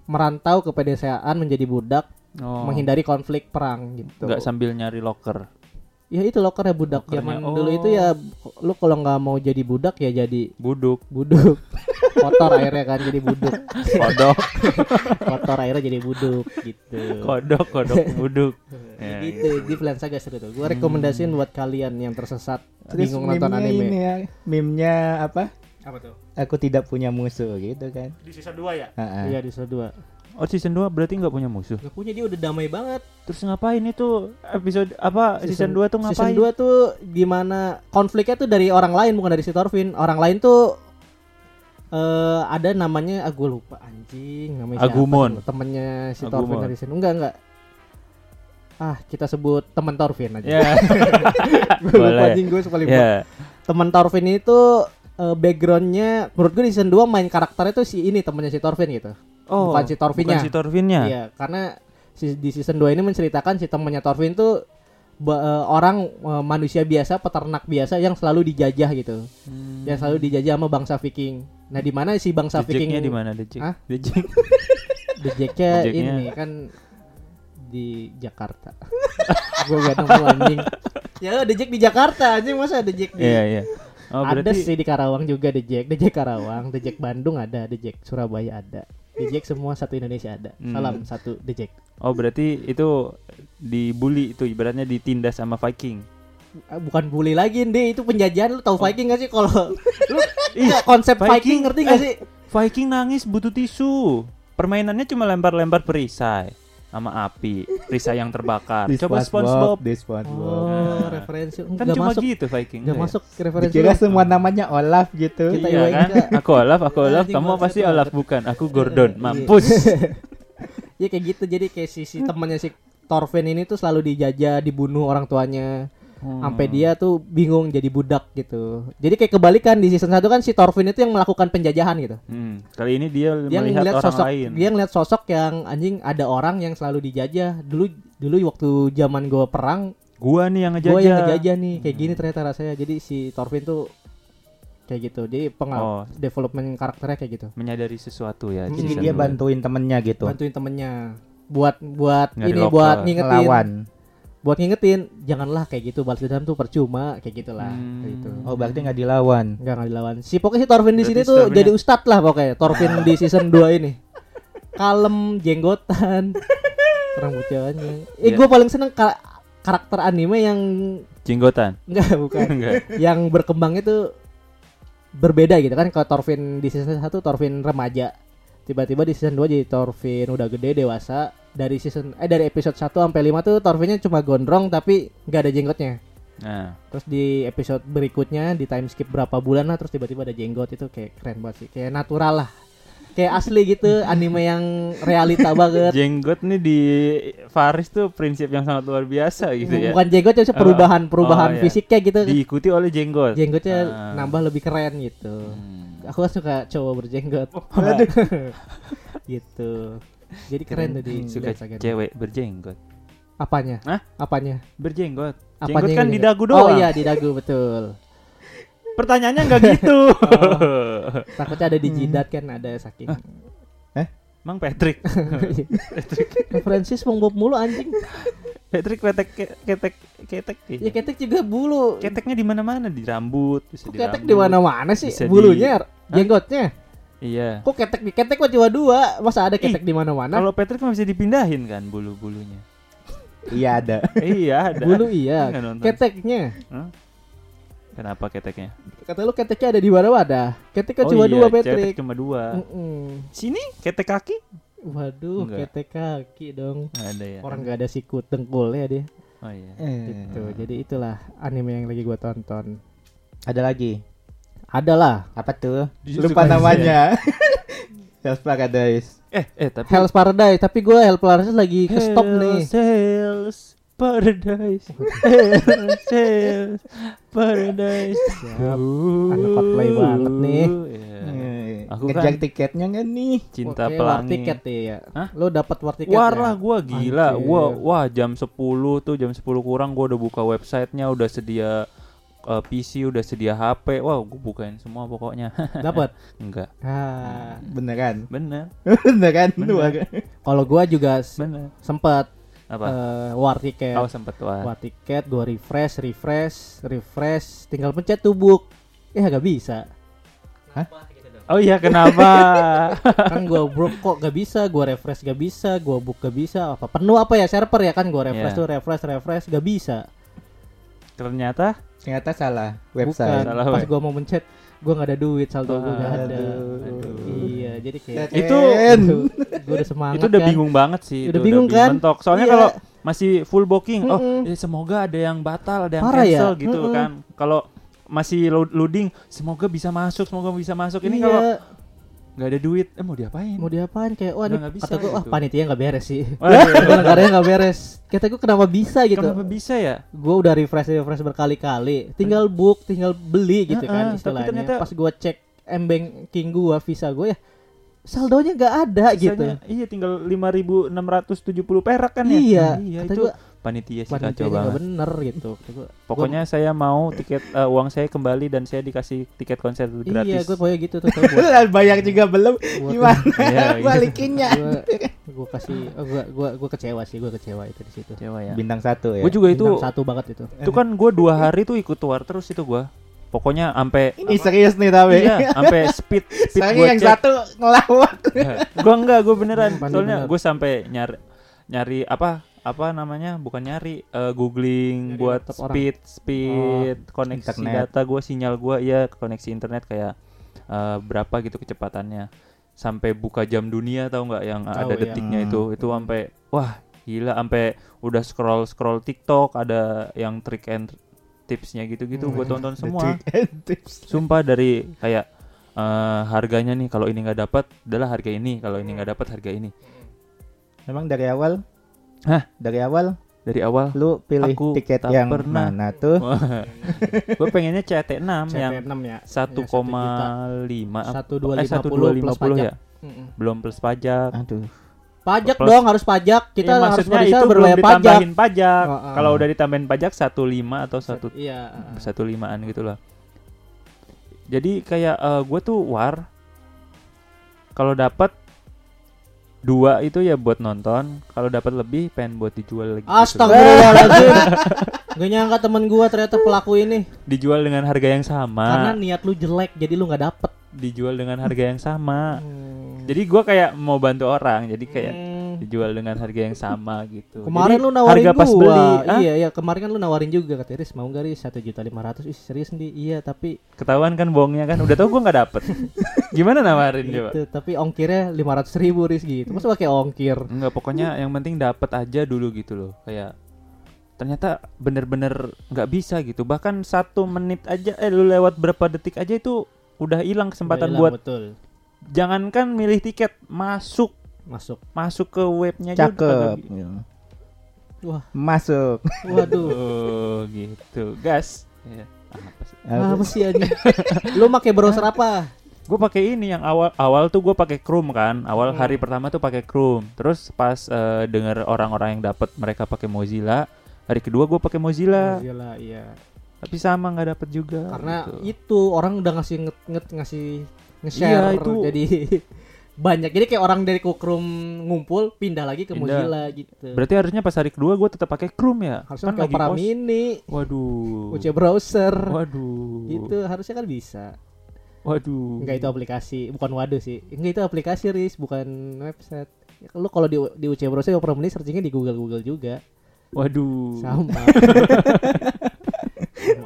merantau ke pedesaan menjadi budak oh. menghindari konflik perang gitu. Nggak sambil nyari locker ya itu lokernya budak Lokernya, zaman oh. dulu itu ya lu kalau nggak mau jadi budak ya jadi buduk buduk kotor airnya kan jadi buduk kodok kotor airnya jadi buduk gitu kodok kodok buduk Ya, Ya, gitu di Villain Saga seru tuh. Gue rekomendasiin buat kalian yang tersesat Terus bingung nonton anime. ini ya, meme-nya apa? Apa tuh? Aku tidak punya musuh gitu kan. Di season 2 ya? Iya di season 2. Oh season 2 berarti nggak punya musuh Gak punya dia udah damai banget. terus ngapain itu episode apa season, 2 tuh ngapain Season 2 tuh gimana konfliknya tuh dari orang lain bukan dari si Thorfinn. Orang lain tuh eh ada namanya ah gue lupa anjing namanya siapa Agumon. tuh? temennya si Agumon. Thorfinn dari sini enggak enggak ah kita sebut teman Thorfinn aja ya gue lupa anjing gue lupa ya teman Thorfinn itu eh, backgroundnya menurut gue di season 2 main karakternya tuh si ini temennya si Thorfinn gitu oh Bukan si Thorfinn-nya. bukan si Thorfinn-nya. iya karena si, di season 2 ini menceritakan si temennya Thorfinn tuh eh, orang eh, manusia biasa peternak biasa yang selalu dijajah gitu Hmm. yang selalu dijajah sama bangsa Viking nah di mana si bangsa The Jack-nya Viking di mana Jack? Hah? The Jack-nya. ini kan di Jakarta gue gak nemu anjing ya Jack di Jakarta anjing masa Jack di Iya iya. Oh ada berarti sih di Karawang juga The Jack Karawang, Jack Bandung ada, Jack Surabaya ada, The Jack semua satu Indonesia ada. Hmm. Salam satu The Jack. oh berarti itu dibully itu ibaratnya ditindas sama Viking. Ah, Bukan bully lagi, deh itu penjajahan lu tahu Viking gak sih kalau lu iya, konsep Viking, Viking, ngerti gak eh, sih? Viking nangis butuh tisu. Permainannya cuma lempar-lempar perisai sama api, perisai yang terbakar. Coba SpongeBob. di SpongeBob. Oh, referensi Kan nggak cuma masuk, gitu Viking. nggak masuk referensi. Dikira lu. semua namanya Olaf gitu. Kita Iya kan? Aku Olaf, aku Olaf, kamu pasti. Olaf bukan? Aku Gordon. Iya. Mampus. Ya kayak gitu, jadi kayak si, si temannya si Thorfinn ini tuh selalu dijajah, dibunuh orang tuanya. Hmm. sampai dia tuh bingung jadi budak gitu. Jadi kayak kebalikan di season 1 kan si Thorfinn itu yang melakukan penjajahan gitu. Hmm, Kali ini dia, Dia melihat ngeliat orang sosok lain. dia ngeliat sosok yang anjing ada orang yang selalu dijajah. Dulu dulu waktu zaman gue perang, Gua nih yang ngejajah. gue yang ngejajah nih. Kayak gini ternyata rasanya. Jadi si Thorfinn tuh kayak gitu. Jadi pengal Oh. development karakternya kayak gitu. Menyadari sesuatu ya. Hmm, di Jadi dia bantuin temennya gitu. Bantuin temennya buat buat Nyari ini lokal. buat ngingetin Ngelawan. Buat ngingetin janganlah kayak gitu balas dendam tuh percuma kayak gitulah Hmm. kayak gitu. Oh berarti nggak dilawan. Enggak nggak dilawan. Si pokoknya si Thorfinn di sini si tuh jadi ustad lah pokoknya. Thorfinn di season 2 ini. Kalem, jenggotan, rambut jalannya. Eh Iya. gue paling seneng ka- karakter anime yang Jenggotan. enggak bukan. Enggak. yang berkembang itu berbeda gitu kan. Kalau Thorfinn di season 1 Thorfinn remaja. Tiba-tiba di season 2 jadi Thorfinn udah gede dewasa. Dari season eh dari episode 1 sampai 5 tuh Thorfinnnya cuma gondrong tapi nggak ada jenggotnya. Nah, Terus di episode berikutnya di time skip berapa bulan lah terus tiba-tiba ada jenggot itu kayak keren banget sih. Kayak natural lah. Kayak asli gitu anime yang realita banget. jenggot nih di Faris tuh prinsip yang sangat luar biasa gitu ya. Bukan jenggot ya perubahan perubahan Oh, iya. fisiknya gitu. Diikuti oleh jenggot. Jenggotnya Ah. nambah lebih keren gitu. Hmm. Aku kan suka cowok berjenggot. Aduh. gitu. Jadi keren tuh di Suka cewek berjenggot. Apanya? Hah? Apanya? Berjenggot. Apanya Jenggot kan di dagu doang. Oh iya di dagu betul. Pertanyaannya nggak gitu. Takutnya ada di jidat kan ada saking. Mang Patrick. Francis SpongeBob mulu anjing. Patrick ketek ke- ketek ketek. Ya ketek juga bulu. Keteknya di mana-mana di rambut, bisa Kok di ketek rambut. di mana-mana sih? Bisa di- Bulunya, jenggotnya. Iya. Kok ketek di ketek mah cuma dua. Masa ada ketek di mana-mana? Kalau Patrick mah bisa dipindahin kan bulu-bulunya. Iya ada. iya, ada. Bulu iya. Keteknya. Hah? Kenapa keteknya? Kata lu keteknya ada di mana-mana. Ketek kan oh cuma iya, dua, Patrick. cuma dua. Mm-mm. Sini ketek kaki? Waduh, Enggak. ketek kaki dong. Ada ya. Orang gak ada sikut dengkulnya dia. Oh iya. Gitu. Jadi itulah anime yang lagi gua tonton. Ada lagi. Ada lah. Apa tuh? Jujutsu Lupa Kaisen. namanya. Hell's Paradise. Eh, eh tapi Hell's Paradise, tapi gua Hell's Paradise lagi ke stop nih. Hell's Paradise. Hell's, Hell's Paradise. Siap. Anak cosplay banget nih. Iya. Eh, Aku Ngejar kan- tiketnya nggak nih? Cinta Oke, war pelangi. tiket ya. Hah? Lo dapat war tiket War ya? lah gua gila. Anjir. Gua wah jam 10 tuh jam 10 kurang gua udah buka websitenya, udah sedia eh, PC, udah sedia HP. Wah, gua bukain semua pokoknya. Dapat. Enggak. Ah, Beneran. Bener, Beneran. Bener. Dua. kalau gua juga bener. sempet Apa? eh, war tiket. Kau sempet war. War tiket, gua refresh, refresh, refresh, tinggal pencet tuh book. Eh gak bisa. Oh iya, kenapa? kan gua broke kok gak bisa, gua refresh gak bisa, gua book gak bisa. Apa penuh apa ya server ya kan gua refresh Iya. tuh refresh refresh gak bisa. Ternyata Ternyata salah Bukan. website. Salah Pas gua mau mencet, gua gak ada duit, saldo gua gak ada. Aduh. Iya, jadi kayak Itu Ken. gua udah semangat itu udah kan. bingung banget sih. Udah itu bingung kan? mentok. Soalnya Iya. kalau masih full booking, oh Mm-mm. eh, semoga ada yang batal, ada yang Parah ya? cancel gitu Mm-mm. kan. Kalau masih lo- loading, semoga bisa masuk, semoga bisa masuk. Ini Iya. kalau nggak ada duit, eh mau diapain? mau diapain? Kayak wah ini bisa kata gua wah gitu. panitia nggak beres sih. Negaranya nggak beres. Kata gua kenapa bisa? gitu. Kenapa bisa ya? gue udah refresh refresh berkali-kali. Tinggal book tinggal beli gitu kan istilahnya. ternyata- pas gua cek m banking gua visa gue ya saldonya nggak ada gitu. Iya, tinggal 5.670 perak kan ya? iya, Iya, kata itu gua panitia sih kacau panitianya nggak banget. bener gitu Kata gua, Pokoknya saya mau tiket eh, uang saya kembali dan saya dikasih tiket konser gua- gratis. iya gue pokoknya gitu tuh Bayar juga belum. Gimana Iya, gitu. balikinnya? gua, gua kasih oh, gua, gua gua kecewa sih gua kecewa itu di situ Kecewa ya. Bintang satu ya. Gue juga itu Bintang satu banget itu itu kan gue dua hari tuh ikut war terus itu gue. Pokoknya sampai Ini serius nih tapi. iya, sampai speed speed Soalnya gue yang cek. satu ngelawak. gue enggak, gue beneran. Soalnya gue sampai nyari nyari apa apa namanya bukan nyari eh, googling Nyari buat laptop orang. speed speed koneksi internet. data gue sinyal gue ya koneksi internet kayak eh, berapa gitu kecepatannya sampai buka jam dunia tahu nggak yang ada Tahu, ya. detiknya Hmm. itu itu sampai wah gila sampai udah scroll scroll TikTok ada yang trick and tipsnya gitu-gitu gue tonton semua sumpah dari kayak eh, harganya nih kalau ini nggak dapat adalah harga ini kalau ini nggak dapat harga ini Memang dari awal? Hah? Dari awal? Dari awal. Lu pilih Aku tiket tak yang pernah. mana tuh? gue pengennya CT6 yang CT6 ya. 1,5 satu eh lima 1,250 puluh plus pajak. Ya belum plus pajak. Aduh. pajak Plus- dong harus pajak. Kita Iya, harus maksudnya Malaysia itu belum berbayar pajak. ditambahin pajak. Oh, oh. kalau udah ditambahin pajak 15 atau satu iya satu limaan gitu lah jadi kayak gue tuh war. Kalau dapat dua itu ya buat nonton kalau dapat lebih pengen buat dijual lagi gitu. Astagfirullahaladzim Gak nyangka temen gua ternyata pelaku ini dijual dengan harga yang Karena sama niat lu jelek jadi lu gak dapet dijual dengan harga yang sama Hmm. jadi gua kayak mau bantu orang jadi kayak Hmm. Dijual dengan harga yang sama gitu. Kemarin Jadi, lu nawarin harga pas gua. beli Hah? Iya iya kemarin kan lu nawarin juga kata Riz mau gak Riz satu juta lima ratus. Ih serius nih? Iya tapi ketahuan kan bohongnya kan? Udah tau gua nggak dapet. Gimana nawarin coba? itu Tapi ongkirnya lima ratus ribu Riz gitu. Masa pakai ongkir? Enggak pokoknya yang penting dapat aja dulu gitu loh. Kayak ternyata bener-bener nggak bisa gitu. Bahkan satu menit aja eh lu lewat berapa detik aja itu udah hilang kesempatan Udah hilang, buat Betul. Jangankan milih tiket masuk Masuk. Masuk ke webnya aja udah Cakep. kagak bi- Wah. Masuk. waduh. Oh gitu. Gas. Ya, apa sih? Apa sih anjing Lu pakai browser apa? gue pakai ini yang awal awal tuh gue pakai Chrome kan. Awal Hmm. hari pertama tuh pakai Chrome. Terus pas eh, denger orang-orang yang dapat mereka pakai Mozilla hari kedua gue pakai Mozilla. Mozilla, iya. tapi sama nggak dapet juga Karena gitu. itu orang udah ngasih nge, nge- ngasih nge-share Iya, itu- jadi banyak. Jadi kayak orang dari Kukrum ngumpul pindah lagi ke Pindah. Mozilla gitu. berarti harusnya pas hari kedua gue tetap pakai Chrome ya Harusnya Kan Opera Mini, waduh UC browser. waduh Itu harusnya kan bisa. waduh Enggak itu aplikasi, bukan waduh sih. Enggak itu aplikasi Riz, bukan website. Ya, lu kalau di di UC browser Opera Mini searchingnya di Google Google juga. waduh Sama.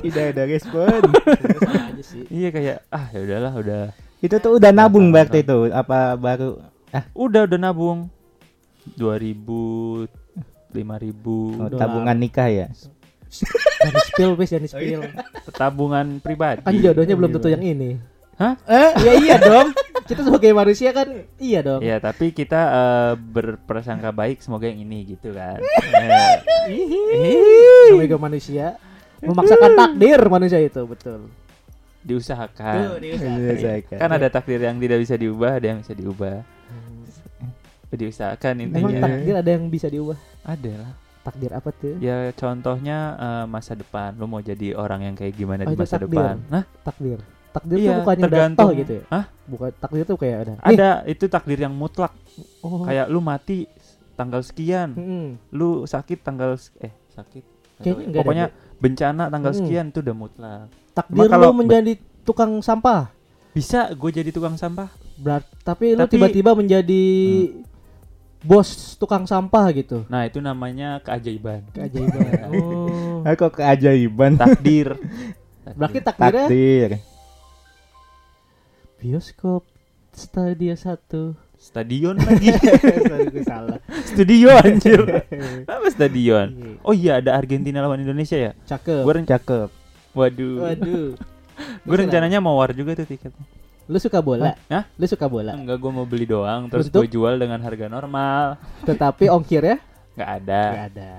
Tidak ada respon. Iya kayak ah ya udahlah udah itu tuh udah nabung berarti itu apa baru udah udah nabung 2000 5000 oh, tabungan nikah ya? Jangan spill, please, jangan spill. tabungan pribadi Kan jodohnya belum tentu yang ini. Hah? Eh, iya iya dong. Kita sebagai manusia kan iya dong. Ya tapi kita eh, berprasangka baik semoga yang ini gitu kan. Namanya juga manusia memaksakan takdir manusia itu, betul. Diusahakan. Diusahakan. Kan ada takdir yang tidak bisa diubah, ada yang bisa diubah. Diusahakan Emang intinya. takdir ada yang bisa diubah? Ada lah. Takdir apa tuh? Ya contohnya eh, masa depan. Lu mau jadi orang yang kayak gimana Oh, di masa takdir. depan? Nah, Takdir. Takdir Iya, tuh bukannya udah tergantung. gitu ya? Hah? Bukan takdir tuh kayak ada. Nih, ada itu takdir yang mutlak. oh. Kayak lu mati tanggal sekian, Mm-mm. lu sakit tanggal eh sakit. Kayaknya ya. ada Pokoknya bencana tanggal Hmm. sekian itu udah mutlak. takdir kalau lu menjadi tukang sampah. Bisa gue jadi tukang sampah? Berat, tapi, lu Tapi- tiba-tiba menjadi bos tukang sampah gitu. Nah, itu namanya keajaiban. Keajaiban. oh. Ah, kok keajaiban Takdir. Berarti takdirnya takdir. bioskop stadia satu. Stadion lagi. Salah. Studio anjir. Apa stadion? Iya. Oh iya, ada Argentina lawan Indonesia ya? Cakep. Gue Cakep. Waduh. Waduh. Gue rencananya mau war juga tuh tiketnya. Lu suka bola? Hah? Lu suka bola? Enggak, gue mau beli doang terus gue jual dengan harga normal. Tetapi ongkirnya Nggak ada. nggak ada.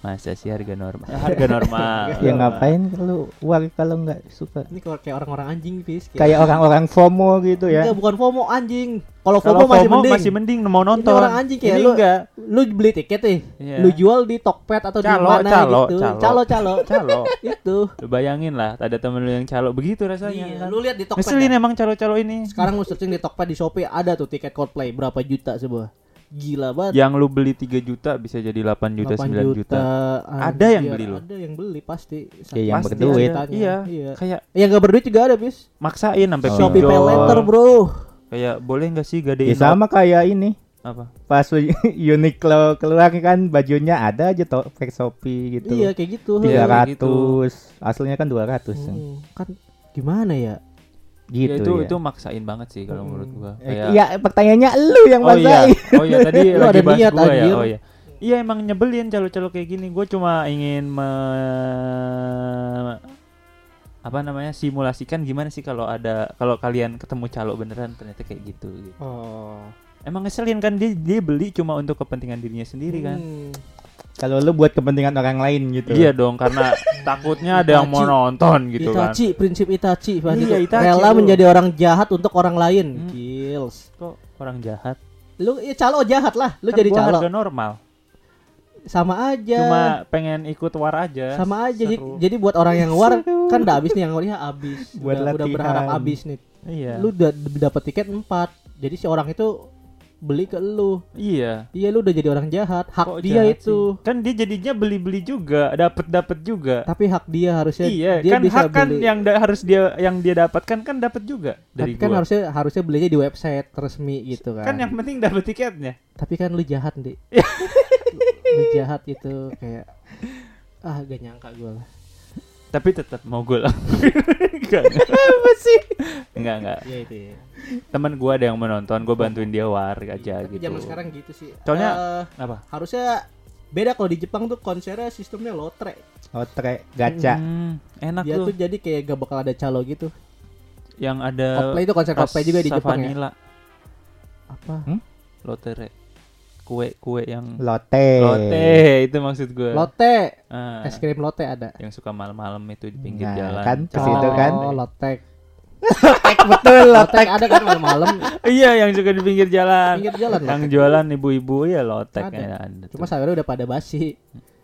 Masa sih harga normal? Harga normal. Ya ngapain kalau war kalau nggak suka? Ini kalau kayak orang-orang anjing, Pis. Kayak orang-orang FOMO gitu ya. Enggak, bukan FOMO anjing. Kalau Kalau FOMO masih FOMO mending. masih mending mau nonton. Ini orang anjing kayak Ini lu. enggak. Lu beli tiket nih. Iya. Lu jual di Tokped atau di Calo, mana calo, gitu. calo. Calo, calo. Calo. Itu. Lu bayangin lah, ada temen lu yang calo begitu rasanya. Iya, kan? lu lihat di Tokped. Ngeselin dah. emang calo-calo ini. Sekarang lu searching di Tokped di Shopee ada tuh tiket Coldplay berapa juta sebuah. Gila banget. Yang lu beli 3 juta bisa jadi 8 juta, 8 9 juta. Ada yang beli lu? Ada yang beli pasti. Ya, yang Pasti berduit. Iya. Iya. Kayak Yang gak berduit juga ada, bis. maksain sampai Oh. Shopee. Pay Later, Bro. Kayak boleh nggak sih Ya gadein sama kayak ini. apa? Pas Uniqlo keluar kan bajunya ada aja to pack Shopee gitu. Iya, kayak gitu. Iya. 300. Aslinya kan 200. Hmm, kan gimana ya? Gitu ya, itu ya. itu maksain banget sih kalau Hmm. menurut gua. Eh, Kayak Iya, pertanyaannya lu yang Oh iya. Oh iya tadi Lu lagi ada bahas niat, gua ya. anjir. Oh iya. Iya emang nyebelin calo-calo kayak gini. Gue cuma ingin me... apa namanya simulasikan gimana sih kalau ada kalau kalian ketemu calo beneran ternyata kayak gitu. gitu. Oh. Emang ngeselin kan dia dia beli cuma untuk kepentingan dirinya sendiri kan. Kalau lu buat kepentingan orang lain gitu. Iya dong karena takutnya ada yang mau Itachi. nonton gitu kan. Itachi, prinsip Itachi, Pak. Iya, Itu. Itachi Rela lu. menjadi orang jahat untuk orang lain. Hmm. Kills. Kok orang jahat? Lu ya calo jahat lah, lu Kan jadi calo. harga normal. Sama aja. Cuma pengen ikut war aja. sama aja jadi, Seru. jadi buat orang yang war kan udah habis nih yang warnya habis Buat udah, udah berharap habis nih Iya. lu udah d- dapet tiket 4 jadi si orang itu beli ke lu Iya. iya lu udah jadi orang jahat hak Kok dia jahat itu sih? Kan dia jadinya beli-beli juga, dapat-dapat juga. tapi hak dia harusnya iya, dia kan bisa hak kan beli yang da- harus dia yang dia dapatkan kan dapat juga dari tapi kan gua. harusnya harusnya belinya di website resmi gitu kan Kan yang penting dapat tiketnya. tapi kan lu jahat di Iya. lu jahat itu kayak ah gak nyangka gue lah Tapi tetap mau gue lakuin. enggak, apa sih? Enggak, enggak. ya itu ya Temen gua ada yang menonton, gue bantuin dia war aja tapi gitu. zaman sekarang gitu sih Soalnya- Eh, apa? harusnya beda kalau di Jepang tuh konsernya sistemnya lotre Otre, gacha. Hmm, enak dia tuh. tuh jadi kayak gak bakal ada calo gitu Yang ada Coldplay itu konser Coldplay juga di Jepang ya vanilla, apa lotere. Kue-kue yang Lotte. lote itu maksud gue. lotte Ah, es krim lotte ada yang suka malam-malam itu di pinggir Nah, jalan. kan, ke situ cewek kan. oh Lotek betul, lotek lotek. ada kan malam-malam iya yang suka di pinggir jalan pinggir jalan yang lotek. jualan ibu-ibu ya lotek Ada. ya, ada Cuma sayurnya udah pada basi.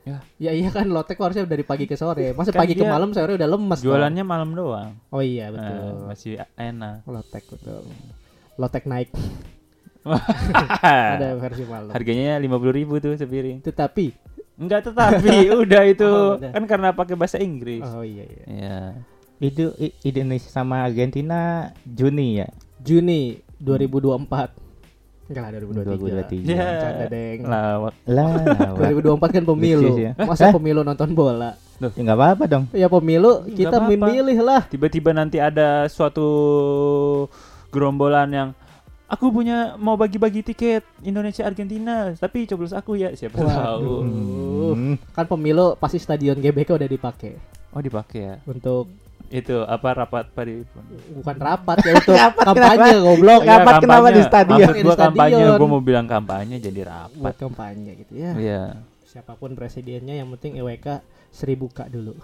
Ya. Ya iya kan lotek harusnya dari pagi ke sore. Masa Kan pagi ke dia malam sayurnya udah lemes. dong. jualannya malam doang Oh iya betul. masih enak Lotek betul. Lotek naik ada versi malam. harganya lima puluh ribu tuh sepiring Tetapi enggak tetapi udah itu Oh, udah. kan karena pakai bahasa Inggris oh iya iya. ya Itu Indonesia sama Argentina Juni ya. Juni 2024. Enggak lah 2023. 2023. ya Canda, Deng. lawak Lah, lawak. 2024 kan pemilu. Ya. Masa Hah? pemilu nonton bola? ya nggak apa-apa dong. Ya pemilu kita memilih lah. tiba-tiba nanti ada suatu gerombolan yang aku punya mau bagi-bagi tiket Indonesia Argentina tapi coblos aku ya siapa tahu Hmm. Kan pemilu pasti stadion GBK udah dipakai oh dipakai ya untuk itu apa rapat pari bukan rapat ya untuk Rapat kampanye kenapa? goblok Iya. Rapat kenapa di stadion? maksud gua Di stadion. kampanye gua mau bilang kampanye jadi rapat buat kampanye gitu ya. iya Siapa pun presidennya yang penting EWK seribu buka dulu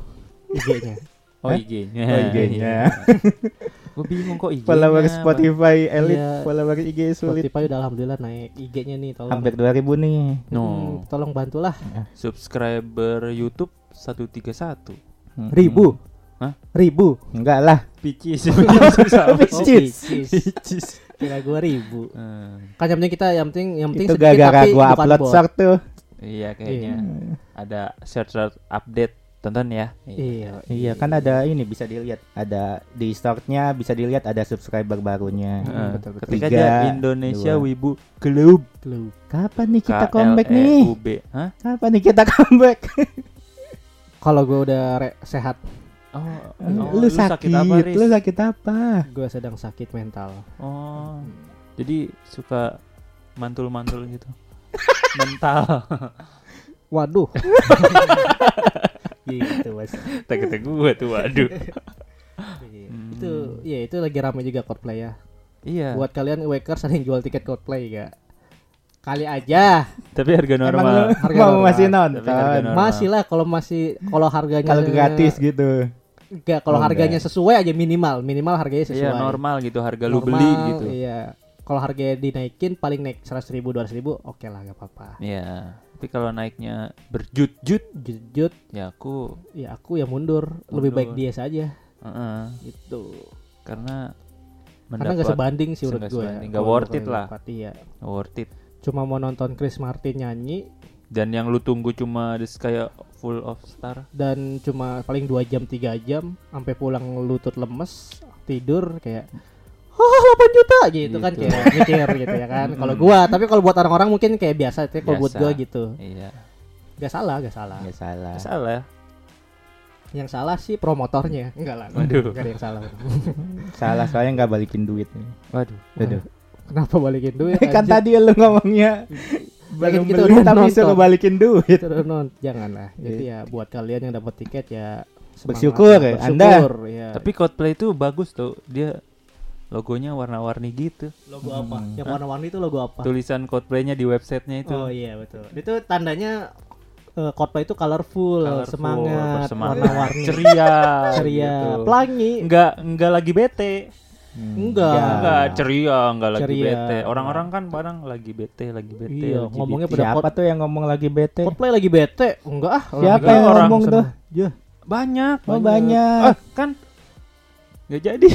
IG-nya. oh? IG-nya Oh, IG-nya. gua bingung kok IG-nya Follower. Spotify elit, Iya. follower IG sulit. Spotify udah alhamdulillah naik IG-nya nih tolong. Hampir 2000 nih. no Hmm, tolong bantulah. subscriber YouTube 131 Hmm. Ribu. Hah? Ribu. Enggak lah. Picis Picis Oh, Picis. picis. Kira gua ribu. Hmm, Kan yang penting kita yang penting yang penting Itu gara-gara bukan upload short tuh. iya kayaknya Iya. ada search search update tonton ya Iya. Iya kan ada ini bisa dilihat ada di startnya bisa dilihat ada subscriber barunya. Hmm, Heeh. betul, betul. Ketika Tiga, aja Indonesia dua. Wibu Club Clue. Kapan nih kita comeback nih? Hah? Kapan nih kita comeback? Kalau gua udah re- sehat, Oh, lu, sakit, apa, Riz? lu sakit apa? gua sedang sakit mental. Oh. Jadi suka mantul-mantul gitu. Mental. Waduh. gitu mas. Kata gue tuh waduh. Iya. Hmm. Itu ya itu lagi rame juga Coldplay ya. Iya. Buat kalian wakers ada yang jual tiket Coldplay gak? Kali aja. Tapi harga Emang lu normal. Harga mau normal. masih harga nonton? normal. Masih lah kalau masih kalau harganya Kalau gratis gitu. Enggak, kalau Oh, harganya enggak. sesuai aja minimal, minimal harganya sesuai. Iya normal gitu harga lu Normal, beli gitu. Iya. Kalau harganya dinaikin paling naik 100 ribu, 200 ribu, oke lah gak apa-apa. Iya. Tapi kalau naiknya berjut-jut Jujut, ya aku ya aku ya mundur. Lebih Mundur. baik dia saja. Heeh. Itu. karena Karena nggak sebanding sih menurut gue. sebanding, nggak worth it lah. Iya. worth it. Cuma mau nonton Chris Martin nyanyi Dan yang lu tunggu cuma this kayak full of star. dan cuma paling 2 jam 3 jam sampai pulang lutut lemes, tidur kayak Oh 8 juta gitu, kan Gitu. kayak mikir gitu ya kan. Kalau gua, tapi kalau buat orang-orang mungkin kayak biasa, tapi kalau buat gua gitu. Iya. Gak salah, gak salah. Nggak salah. Nggak salah. Yang salah sih promotornya. Enggak lah. Waduh. Enggak ada yang salah. Salah soalnya nggak balikin duit nih. Waduh. Aduh. Kenapa balikin duit? kan tadi lu ngomongnya belum kita beli tapi suruh balikin duit. Terus non, janganlah. Jadi ya buat kalian yang dapat tiket ya semangat Bersyukur, lah, Anda. bersyukur, ya. Tapi Coldplay itu bagus tuh. Dia logonya warna-warni gitu. logo apa? Hmm. Yang warna-warni itu logo apa? Tulisan Coldplay-nya di websitenya itu. Oh iya betul. Itu tandanya eh, Coldplay itu colorful, Colorful, semangat, warna-warni, ceria, ceria, gitu. pelangi. Enggak enggak lagi bete. Enggak. Enggak. Enggak ceria, enggak lagi Ceria. bete. Orang-orang kan kadang lagi bete, lagi bete. Iya, LGBT. ngomongnya pada Siapa tuh yang ngomong lagi bete? Coldplay lagi bete. Enggak ah. Siapa lagi yang orang ngomong tuh? Ya, banyak. Oh banyak. Ah, kan nggak jadi.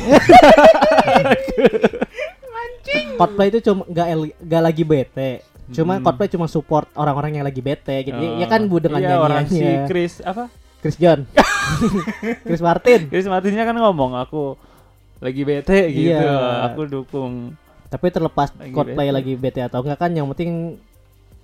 Coldplay itu cuma enggak enggak lagi bete. Cuma Hmm. Coldplay cuma support orang-orang yang lagi bete gitu. Ya, ya kan bu dengan iya, orang si. Chris apa? Chris John. Chris Martin. Chris Martinnya kan ngomong aku lagi bete gitu. Iya. Aku dukung. Tapi terlepas Lagi Coldplay bete. lagi bete atau enggak kan yang penting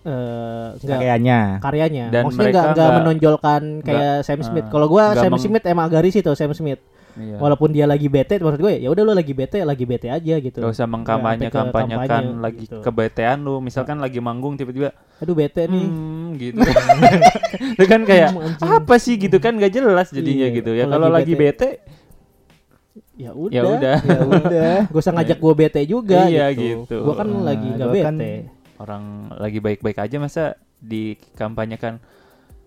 eh enggak Kayaknya. karyanya. Dan Maksudnya mereka enggak enggak nggak- menonjolkan kayak Sam Smith. ah, Kalau gua Sam meng- Smith emang agak risih tuh Sam Smith. Iya. Walaupun dia lagi bete menurut gue ya udah lu lagi bete, lagi bete aja gitu. Gak usah mengkampanye Nggak sampai ke kampanyekan kampanye lagi gitu. kebetean lu. Misalkan lagi manggung tiba-tiba Aduh bete nih. hmm, gitu. Itu kan kayak apa sih gitu kan gak jelas jadinya Iya, gitu ya. kalau lagi lagi bete, Ya udah. ya udah. Ya udah. Gak usah ngajak gue bete juga Iya, gitu. gitu. Gue kan Nah, lagi gak kan- bete. Orang lagi baik-baik aja masa dikampanyekan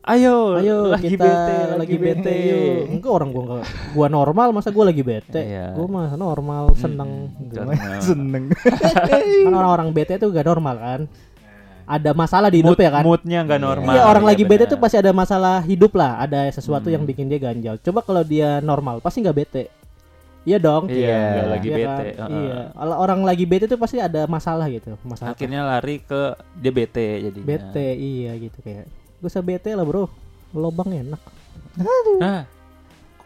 Ayo, Ayo lagi kita bete, lagi bete yuk. Enggak orang gua enggak. Gua normal masa gua lagi bete. Iya. Gua mah normal, seneng. Karena Seneng. kan orang-orang bete tuh gak normal kan. Ada masalah di hidup mood, ya kan. moodnya nggak normal. Iya orang Iya, lagi bete benar. tuh pasti ada masalah hidup lah, ada sesuatu Hmm. yang bikin dia ganjal. Coba kalau dia normal pasti nggak bete. Iya dong. Iya, nggak lagi Iya bete. kan? heeh. Iya. Kalau orang lagi bete tuh pasti ada masalah gitu, masalah. Akhirnya lari ke dia bete jadi. bete, iya gitu kayak. Gak usah bete lah bro, lobang enak. Nah,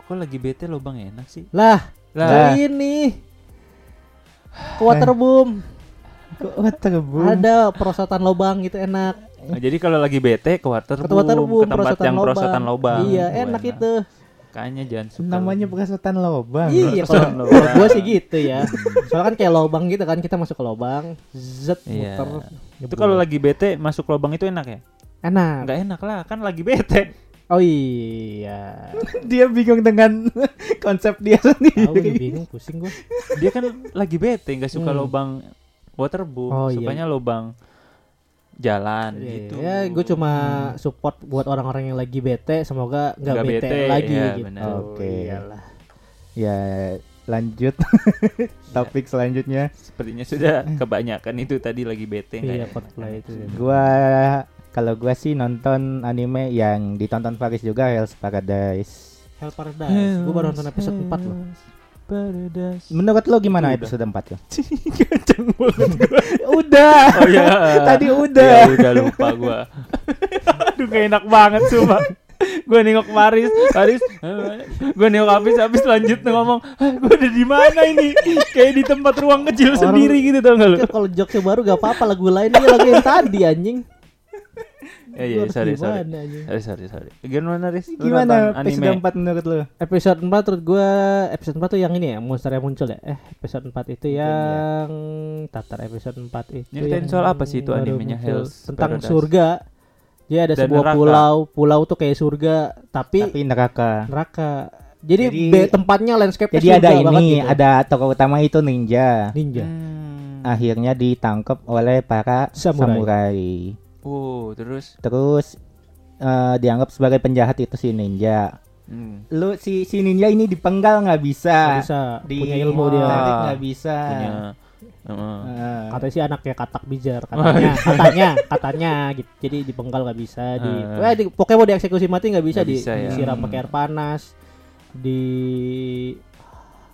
kok lagi bete lobang enak sih? Lah, Lah, ini waterboom Kok terbung? ada perosotan lobang gitu enak. nah, jadi kalau lagi bete ke waterboom, Ke waterboom, ke tempat yang perosotan lobang. Iya, Wah, enak itu. Kayaknya jangan suka. Namanya perosotan lobang. Iya, Perosotan kalau gua sih gitu ya. Soalnya kan kayak lobang gitu kan, kita masuk ke lobang, zet Iya. muter. Itu kalau lagi bete masuk lobang itu enak ya? Enak. Enggak enak lah, kan lagi bete. Oh iya. Dia bingung dengan konsep dia sendiri. bingung pusing gua. Dia kan lagi bete, nggak suka Hmm. lobang waterboom, Oh, iya. sukanya lobang jalan Iya, gitu. Ya, gue cuma support buat orang-orang yang lagi bete, semoga nggak Nggak bete, bete, lagi iya, gitu. Oke. Iyalah. Ya, lanjut. Topik selanjutnya. Sepertinya sudah kebanyakan itu tadi lagi bete nggak Iya, ya? itu. ya. Gua kalau gua sih nonton anime yang ditonton Faris juga Hell's Paradise. Hell Paradise. Gue baru nonton episode 4 loh. Paradise. Menurut lo gimana Udah. episode 4 lo? Kenceng banget. udah. Oh iya. Tadi udah. Ya udah lupa gua. Aduh gak enak banget sumpah. Gua nengok Paris, Paris, gua nengok habis habis lanjut ngomong, "Ah, gua ada di mana ini? Kayak di tempat ruang kecil Orang- sendiri gitu tau gak lu? Kan kalau jokesnya baru gak apa-apa lagu lain dia lagu yang tadi anjing. Ya iya, harus sorry, sorry. gimana, anjing? Sorry, sorry, sorry. Gimana, Riz? Gimana episode anime? 4 menurut lo? Episode 4 menurut gue episode 4 tuh yang ini ya monster yang muncul ya. Eh episode 4 itu Mungkin yang tatar episode 4 itu Nyeritain yang soal apa sih itu animenya. Hell's tentang Paradise? surga. Dia ada Dan sebuah neraka. pulau, pulau tuh kayak surga tapi, Tapi neraka. neraka. Jadi, Jadi- tempatnya landscape Jadi ada ini, ada tokoh utama itu ninja. ninja. Hmm. Akhirnya ditangkap oleh para Samurai. samurai. Oh, terus Terus eh, dianggap sebagai penjahat itu si ninja. hmm, Lu si si ninja ini dipenggal nggak bisa. Nggak bisa Di punya ilmu dia. nggak bisa. punya Heeh. Eh, Katanya sih anaknya katak bijar katanya, katanya, katanya gitu. Jadi dipenggal nggak bisa, di, Eh. eh, di pokoknya mau dieksekusi mati nggak bisa, Nggak di, bisa, ya. disiram Hmm. pakai air panas, di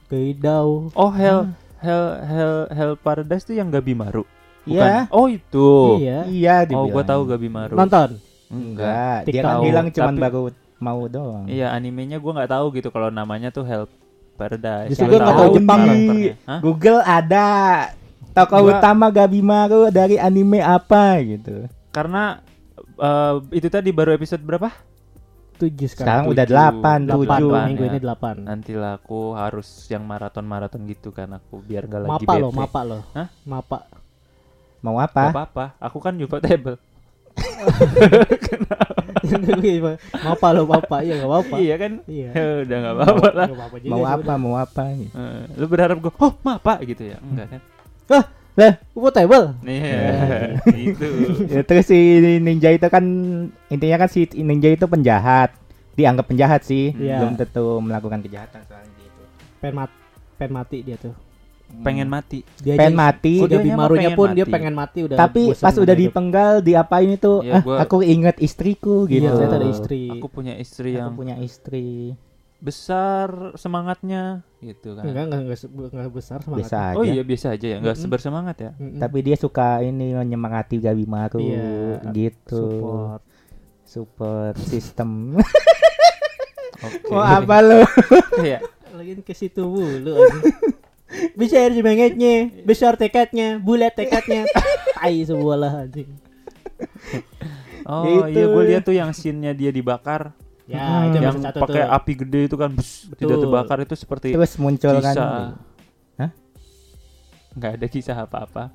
geidau. Oh, Hell Hell Hell Hell Paradise tuh yang Gabimaru. Iya. Oh, itu. Iya. Iya, Oh, gua dibilang. tahu Gabimaru. Nonton. Enggak, dia kan bilang cuman Tapi- baru mau doang. Iya, animenya gua nggak tahu gitu kalau namanya tuh Hell Paradise. Justru Nggak gua nggak tahu Jepang. Hah? Google ada tokoh Gua- utama Gabimaru dari anime apa gitu. Karena eh, itu tadi baru episode berapa? Tujuh Sekarang sekarang. udah Tujuh. delapan, delapan. tujuh. Minggu ya. ini delapan. Nanti lah aku harus yang maraton-maraton gitu kan aku biar gak lagi Mapa bete. lo, mapa lo. Hah? Mapa. Mau Gak apa? apa-apa, aku kan juga table. mapa lo, mapa. Iya nggak apa-apa. Iya kan? Iya. Udah gak apa-apa lah. Mau apa? Mau apa? gitu. Eh, lu berharap gue, oh mapa gitu ya? Enggak kan? udah. Gua table. Iya, gitu. Ya, terus si ninja itu kan intinya kan si ninja itu penjahat. Dianggap penjahat sih, Iya. belum tentu melakukan kejahatan soalnya gitu. Pengen mati dia tuh. Pengen mati. Dia pengen aja- mati. Oh, dia Dia Bimarunya pun pengen dia mati. pengen mati udah. Tapi pas udah hidup. dipenggal diapain itu, Iya, ah, gua- aku inget istriku Iya, gitu. ternyata ada istri. Aku punya istri Aku yang punya istri. besar semangatnya gitu kan. Enggak, enggak, enggak, enggak besar semangat. Biasa aja. Oh iya biasa aja ya, nggak Mm-mm. bersemangat ya. Mm-mm. Tapi dia suka ini menyemangati Gabimaru Iya, gitu. support. Support sistem. Oke. Mau apa lo? Iya. Lagi ke situ mulu anjing. Besar semangatnya, besar tekadnya, bulat tekadnya. Tai sebuah lah anjing. Oh Gitu. iya gue lihat tuh yang scene-nya dia dibakar Ya, Hmm. itu yang pakai api gede itu kan bus, Betul. tidak terbakar itu seperti Terus muncul kan. kisah. Hah? Nggak ada kisah apa-apa.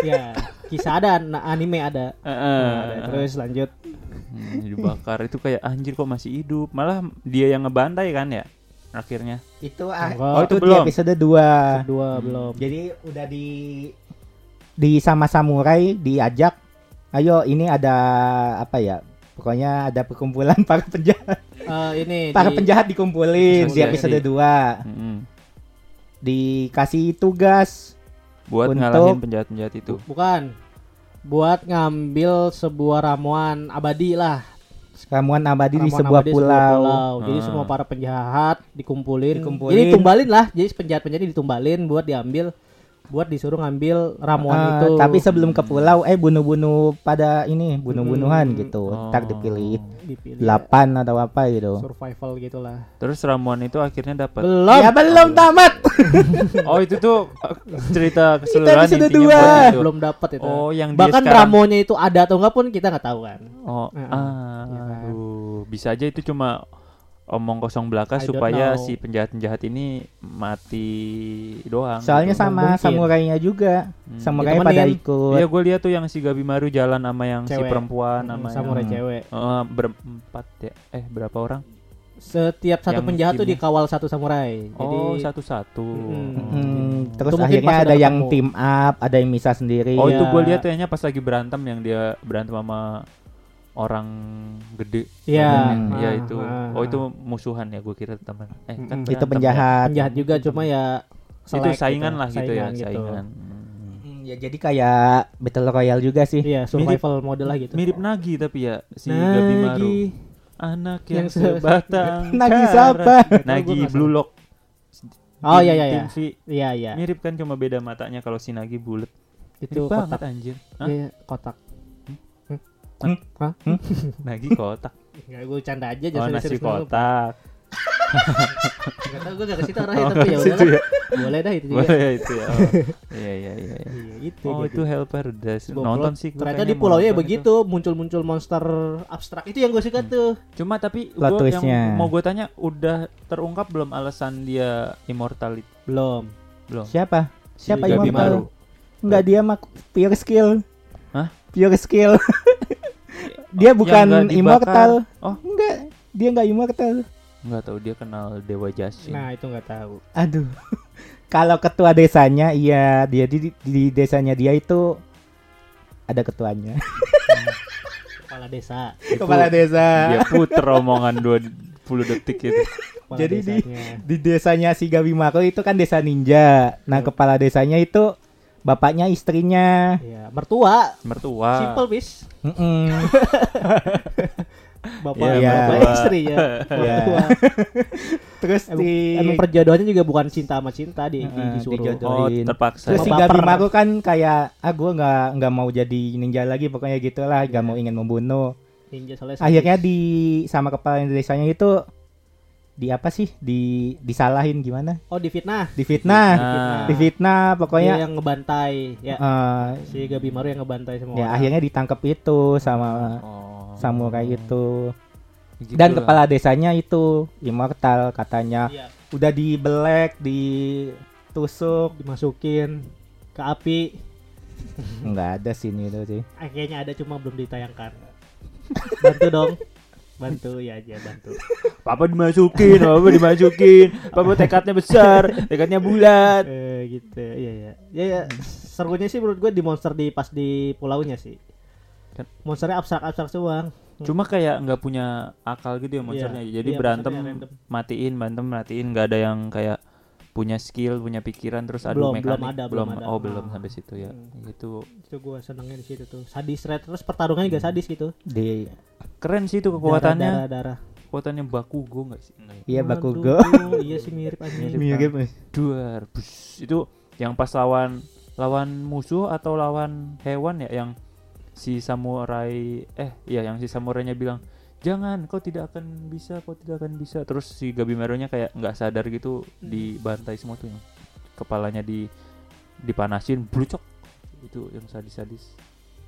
Ya, kisah ada, na- anime ada. Eh, Nah, eh. ada. Terus lanjut. Hmm, dibakar itu kayak anjir kok masih hidup. Malah dia yang ngebantai kan ya akhirnya. Itu ah, Enggak. oh, itu itu di belum. episode 2. Kedua Hmm. belum. Jadi udah di di sama samurai diajak, ayo ini ada apa ya Pokoknya ada perkumpulan para penjahat. Eh, ini Para di- penjahat dikumpulin di episode 2. Mm-mm. Dikasih tugas buat Untuk- ngalahin penjahat-penjahat itu bukan buat ngambil sebuah ramuan abadi lah ramuan abadi di sebuah abadi di pulau. Jadi Ah. semua para penjahat dikumpulin. Dikumpulin. Jadi tumbalin lah. Jadi penjahat-penjahat ditumbalin buat diambil buat disuruh ngambil ramuan Eh, itu. Tapi sebelum ke pulau, eh bunuh-bunuh pada ini, bunuh-bunuhan Hmm. gitu. Oh. Tak dipilih dipilih 8 atau apa gitu. survival gitulah. terus ramuan itu akhirnya dapat Belum. Ya belum tamat. oh itu tuh uh, cerita keseluruhan intinya dua. itu. belum dapat itu. oh yang Bahkan sekarang ramuannya itu ada atau enggak pun kita nggak tahu kan. oh Heeh. ah, Iya kan? aduh. bisa aja itu cuma omong kosong belaka I supaya si penjahat-penjahat ini mati doang Soalnya gitu. sama Mungkin. samurainya juga. Hmm. Samurai Ditemenin. pada ikut. Iya gue lihat tuh yang si Gabi Maru jalan sama yang si Cewek. perempuan Hmm, sama samurai yang cewek. Eh, berempat ya eh berapa orang Setiap satu Yang penjahat tuh timnya. dikawal satu samurai. Jadi oh satu-satu Mm-mm. Hmm, terus Itu akhirnya ada yang ketemu. team up, ada yang misah sendiri. oh Iya. itu gue lihat kayaknya pas lagi berantem yang dia berantem sama orang gede Iya. Hmm. ya Ah, itu ah, oh ah. itu musuhan ya gue kira teman eh kan itu berantem penjahat. penjahat juga cuma ya ya. itu selek saingan gitu, lah gitu ya saingan gitu. saingan Hmm, ya jadi kayak battle royale juga sih. Iya, survival model lah gitu. mirip Nagi tapi ya si Gabi Maru Nagi. anak Yang yang, se- sebatang Nagi siapa? Nagi Blue Lock Oh Tim- iya iya iya. tim V. Iya iya. mirip kan cuma beda matanya kalau si Nagi bulat Itu mirip banget kotak. anjir Hah? Iya, kotak. Hmm? Hah? Nagi kotak Enggak, gue canda aja oh jangan nasi serius-serius dulu. kotak Enggak tahu gue enggak ke situ arahnya Oh, tapi ya udah. ya. Boleh dah itu juga. boleh ya itu ya oh. iya iya iya iya. Iya, itu. oh jadi. itu helper udah nonton sih Ternyata di pulaunya nonton begitu, muncul-muncul monster abstrak. Itu yang gue suka tuh. itu. cuma tapi twistnya. yang mau gue tanya udah terungkap belum alasan dia immortality Belum. belum Siapa? Si Siapa immortal? Enggak dia mah pure skill. Hah? Pure skill. dia bukan nggak dibakar. immortal. Oh. Enggak, dia enggak immortal. nggak tahu dia kenal dewa Jasin Nah, itu enggak tahu. Aduh. Kalau ketua desanya, iya dia di, di desanya dia itu ada ketuanya. Kepala desa. Itu Kepala desa. dia puter omongan 20 detik itu Kepala Jadi di- desanya. Di desanya si Gabi Mako itu kan desa ninja. Nah, Iya. kepala desanya itu bapaknya istrinya. Iya, mertua. mertua Simple bis. Bapak Iya, bapak mertua. istri ya. Iya. Mertua. Terus Emang, di emang perjodohannya juga bukan cinta sama cinta di, di- disuruh. dijodoh. oh terpaksa Terus si. Gabi Mako kan kayak ah gue nggak nggak mau jadi ninja lagi pokoknya gitulah nggak mau ingin membunuh. Ninja soalnya Akhirnya di sama kepala desanya itu di apa sih di disalahin gimana? oh difitnah. Difitnah. Nah, Difitnah Dia pokoknya yang ngebantai ya. eh, Si Gabi Maru yang ngebantai semua. ya orang. akhirnya ditangkap itu sama oh. samurai itu. Gitu Dan lah. kepala desanya itu immortal katanya. Iya, Udah dibelek, ditusuk. dimasukin ke api. Enggak ada sini itu sih. Akhirnya ada cuma belum ditayangkan. Bantu dong. Bantu ya aja bantu. Papa dimasukin, papa dimasukin. Papa tekadnya besar, tekadnya bulat. eh gitu. Iya ya. Ya ya serunya sih menurut gue di monster di pas di pulaunya sih. Kan- Monsternya abstrak-abstrak doang. Cuma kayak nggak punya akal gitu ya monsternya. Iya, Jadi iya, berantem matiin, berantem matiin, nggak ada yang kayak punya skill, punya pikiran terus adu Belum, belum mekanik. ada, belum ada. Oh, belum Ah. sampai situ ya. Hmm. Itu Itu gue senengnya di situ tuh. Sadis red terus pertarungannya juga sadis gitu. Di keren sih itu kekuatannya. Darah, darah, Kekuatannya Bakugo nggak sih? Ya? iya Waduh, Bakugo. iya sih mirip anjing. Mirip. Duar, bus. Itu yang pas lawan lawan musuh atau lawan hewan ya yang si samurai eh iya yang si samurainya bilang jangan kau tidak akan bisa kau tidak akan bisa terus si Gabi Marunya kayak nggak sadar gitu dibantai semua tuh yang kepalanya di dipanasin blucok itu yang sadis-sadis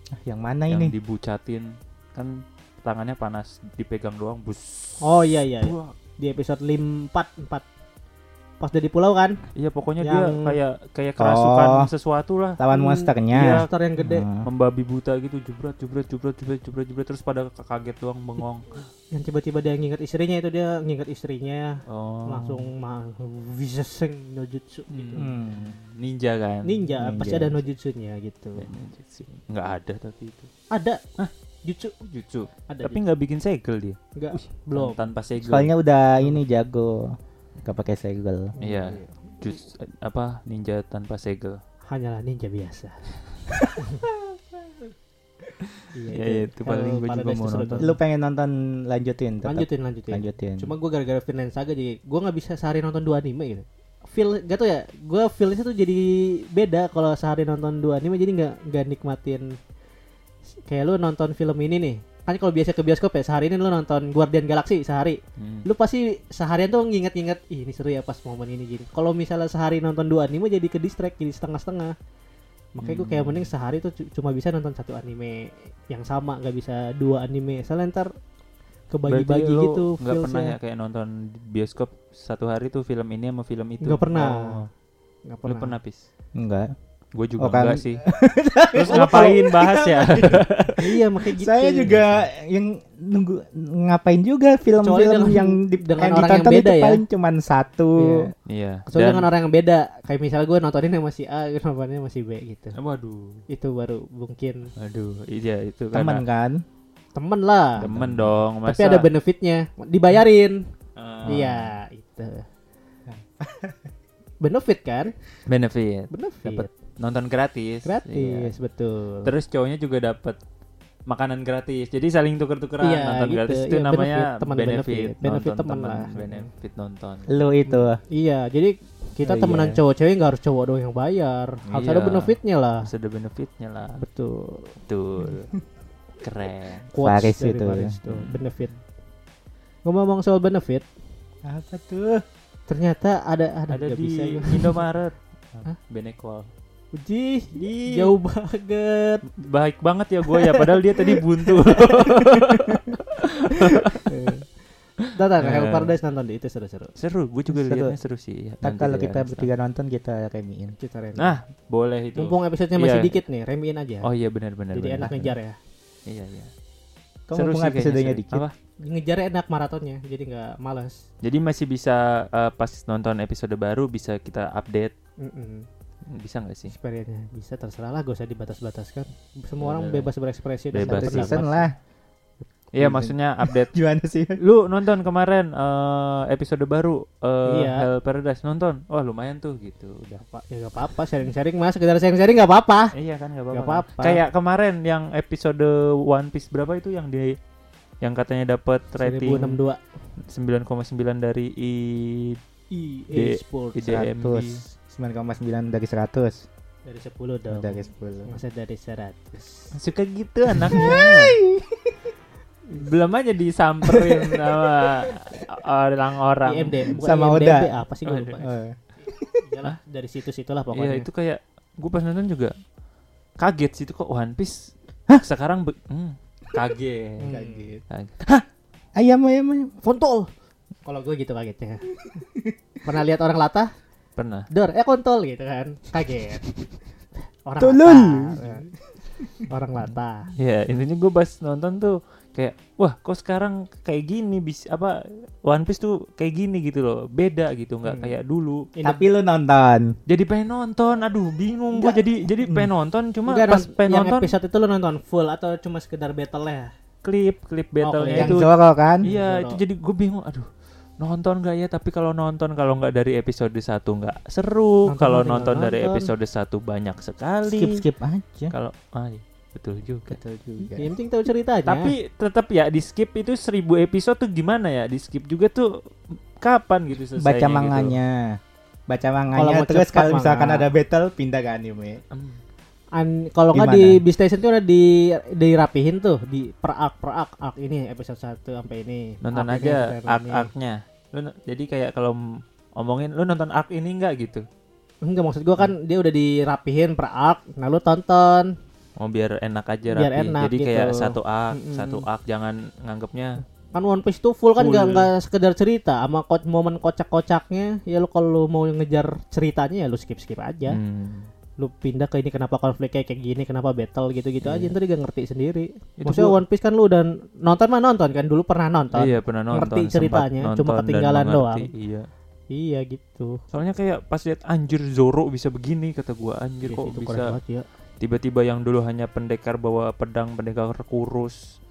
Ah, yang mana yang ini? dibucatin kan tangannya panas dipegang doang bus Oh iya iya. iya. Di episode 5 4 4. Pas udah di pulau kan, iya pokoknya Yang- dia kayak kayak kerasukan Oh. sesuatu lah Lawan Hmm, monsternya. monster yang gede Hmm. membabi buta gitu jebret jebret jebret jebret jebret jebret terus pada kaget doang bengong yang tiba-tiba dia nginget istrinya itu dia nginget istrinya oh langsung mah viseseng no jutsu gitu. Hmm. ninja kan Ninja, Ninja. pasti ada no jutsunya gitu. Ya, nggak ada tapi itu Ada Jutsu Jutsu. ada Tapi nggak bikin segel dia. enggak belum. Tanpa segel. Soalnya udah ini jago. Gak pakai segel. Iya. Jutsu apa ninja tanpa segel. Hanyalah ninja biasa. Iya, iya, itu paling gua juga mau nonton. Lu pengen nonton lanjutin tetap? Lanjutin lanjutin. Lanjutin. Cuma gue gara-gara Vinland Saga jadi gue nggak bisa sehari nonton dua anime gitu. Feel gak tau ya, gue feelnya tuh jadi beda kalau sehari nonton dua anime jadi nggak nggak nikmatin kayak lu nonton film ini nih kan kalau biasa ke bioskop ya sehari ini lu nonton Guardian Galaxy sehari Hmm. lu pasti seharian tuh nginget-nginget Ih, ini seru ya pas momen ini gini kalau misalnya sehari nonton dua anime jadi ke distract jadi setengah-setengah makanya gue kayak Hmm. mending sehari tuh cu- cuma bisa nonton satu anime yang sama nggak bisa dua anime soalnya ntar kebagi-bagi gitu nggak pernah ya kayak nonton di bioskop satu hari tuh film ini sama film itu Nggak pernah. Oh. Nggak lu pernah pis Enggak. Gue juga Oh, kan. enggak sih. Terus ngapain bahas ya? Iya makanya gitu Saya juga yang nunggu ngapain juga film-film yang di, dengan yang orang yang beda itu ya. paling cuman satu. Iya. iya. Soalnya Dan- dengan orang yang beda. Kayak misalnya gue nontonin yang masih A Gue nontonnya masih B gitu. Waduh. Itu baru mungkin aduh iya itu Teman karena kan? Temen lah. Temen dong masa? Tapi ada benefitnya. Dibayarin. Ah. Iya itu. Benefit kan? Benefit. Benefit. Dapat nonton gratis Gratis Iya. betul terus cowoknya juga dapat makanan gratis jadi saling tuker-tukeran Iya, nonton gitu. gratis itu Iya, namanya benefit, teman benefit benefit. Benefit nonton teman lah. benefit nonton Lu itu. Iya jadi kita Oh, temenan iya. cowok cewek nggak harus cowok doang yang bayar Harus Iya. ada benefitnya lah harus ada benefitnya lah Betul betul keren Quotes dari itu. Faris tuh, Benefit Ngomong soal benefit Apa tuh? Ternyata ada Ada, ada di bisa. Indomaret Hah? Benequal Jih, jauh banget. baik banget ya gue ya padahal dia tadi buntu Tata, Eh. Hell Paradise nonton di itu seru-seru. seru gue juga liatnya seru sih Nanti kalau ya, kita bertiga nonton kita remiin. Kita remi. nah boleh itu Mumpung episodenya masih Iya. dikit nih, remiin aja. oh iya benar-benar Jadi enak ngejar ya. iya iya Kok Seru mumpung episodenya dikit? Apa? Ngejarnya enak maratonnya, jadi nggak malas. jadi masih bisa eh, pas nonton episode baru bisa kita update Mm-mm. Bisa nggak sih Experience-nya bisa terserah lah, gak usah dibatas-bataskan. Semua orang Bener. bebas berekspresi Bebas season lah. Iya maksudnya update Gimana sih? lu nonton kemarin eh, episode baru eh, Iya. Hell Paradise nonton wah lumayan tuh gitu udah Apa- Ya gak apa-apa, sharing-sharing mas, sekedar sharing-sharing gak apa-apa. iya kan nggak apa-apa, Nggak apa-apa. kayak kemarin yang episode One Piece berapa itu yang di yang katanya dapat rating 1062 9,9 dari i EA D- Sports IDM 100. 9,9 dari 100. dari 10 dong. Dari 10. Masa dari 100. suka gitu anaknya belum aja disamperin sama orang-orang bukan Sama IMDb, Oda. apa sih gue lupa. Oh. Iyalah, dari situs itulah Iya pokoknya. itu kayak gue pas nonton juga kaget sih itu kok One Piece sekarang be- hmm, kaget. Hmm. Kaget. Kaget. Ayam ayam ayam. Fontol. Kalau gue gitu kagetnya. Pernah lihat orang latah? Pernah. Dor, eh kontol gitu kan. Kaget. Orang Tolol. latah. Orang latah. Ya intinya gue pas nonton tuh kayak wah kok sekarang kayak gini bis apa One Piece tuh kayak gini gitu loh beda gitu nggak Hmm. kayak dulu Ini Tapi lu nonton. jadi pengen nonton aduh bingung gue jadi jadi pengen nonton cuma Enggak, pas pengen yang nonton episode itu lo nonton full atau cuma sekedar battle ya? klip klip battlenya Yang itu Zoro kan? iya itu jadi gue bingung aduh nonton gak ya tapi kalau nonton kalau nggak dari episode 1 nggak seru Nonton kalau tinggal nonton dari nonton. episode 1 banyak sekali Skip skip aja. kalau ah, iya, betul juga Betul juga. Yang penting tahu ceritanya. Tapi tetap ya di skip itu seribu episode tuh gimana ya? Di skip juga tuh kapan gitu selesainya Baca gitu? manganya. Baca Kalau manganya mau terus kalau misalkan manga. ada battle pindah ke anime. Hmm. An- kalau nggak di Beastation tuh udah di dirapihin tuh di per arc per arc arc ini episode 1 sampai ini. Nonton Arc aja arc-arcnya. Lu jadi kayak kalau omongin lu nonton arc ini enggak gitu? Enggak maksud gua kan dia udah dirapihin per arc. Nah lu tonton. Mau biar enak aja Biar rapi. enak jadi kayak gitu. satu arc, Mm-mm. satu arc jangan nganggapnya Kan One Piece tuh full kan Full. nggak nggak sekedar cerita sama ko- momen kocak-kocaknya ya lu kalau mau ngejar ceritanya ya lu skip skip aja. hmm. Lu pindah ke ini kenapa konfliknya kayak gini, kenapa battle gitu-gitu aja Iya. ntar dia gak ngerti sendiri. Itu Maksudnya gua- One Piece kan lu udah nonton mah nonton kan dulu pernah nonton. Iya pernah nonton. Ngerti ceritanya, cuma nonton dan ketinggalan doang. Iya. Iya gitu. Soalnya kayak pas lihat anjir Zoro bisa begini kata gua anjir Iya kok bisa banget ya. tiba-tiba yang dulu hanya pendekar bawa pedang pendekar kurus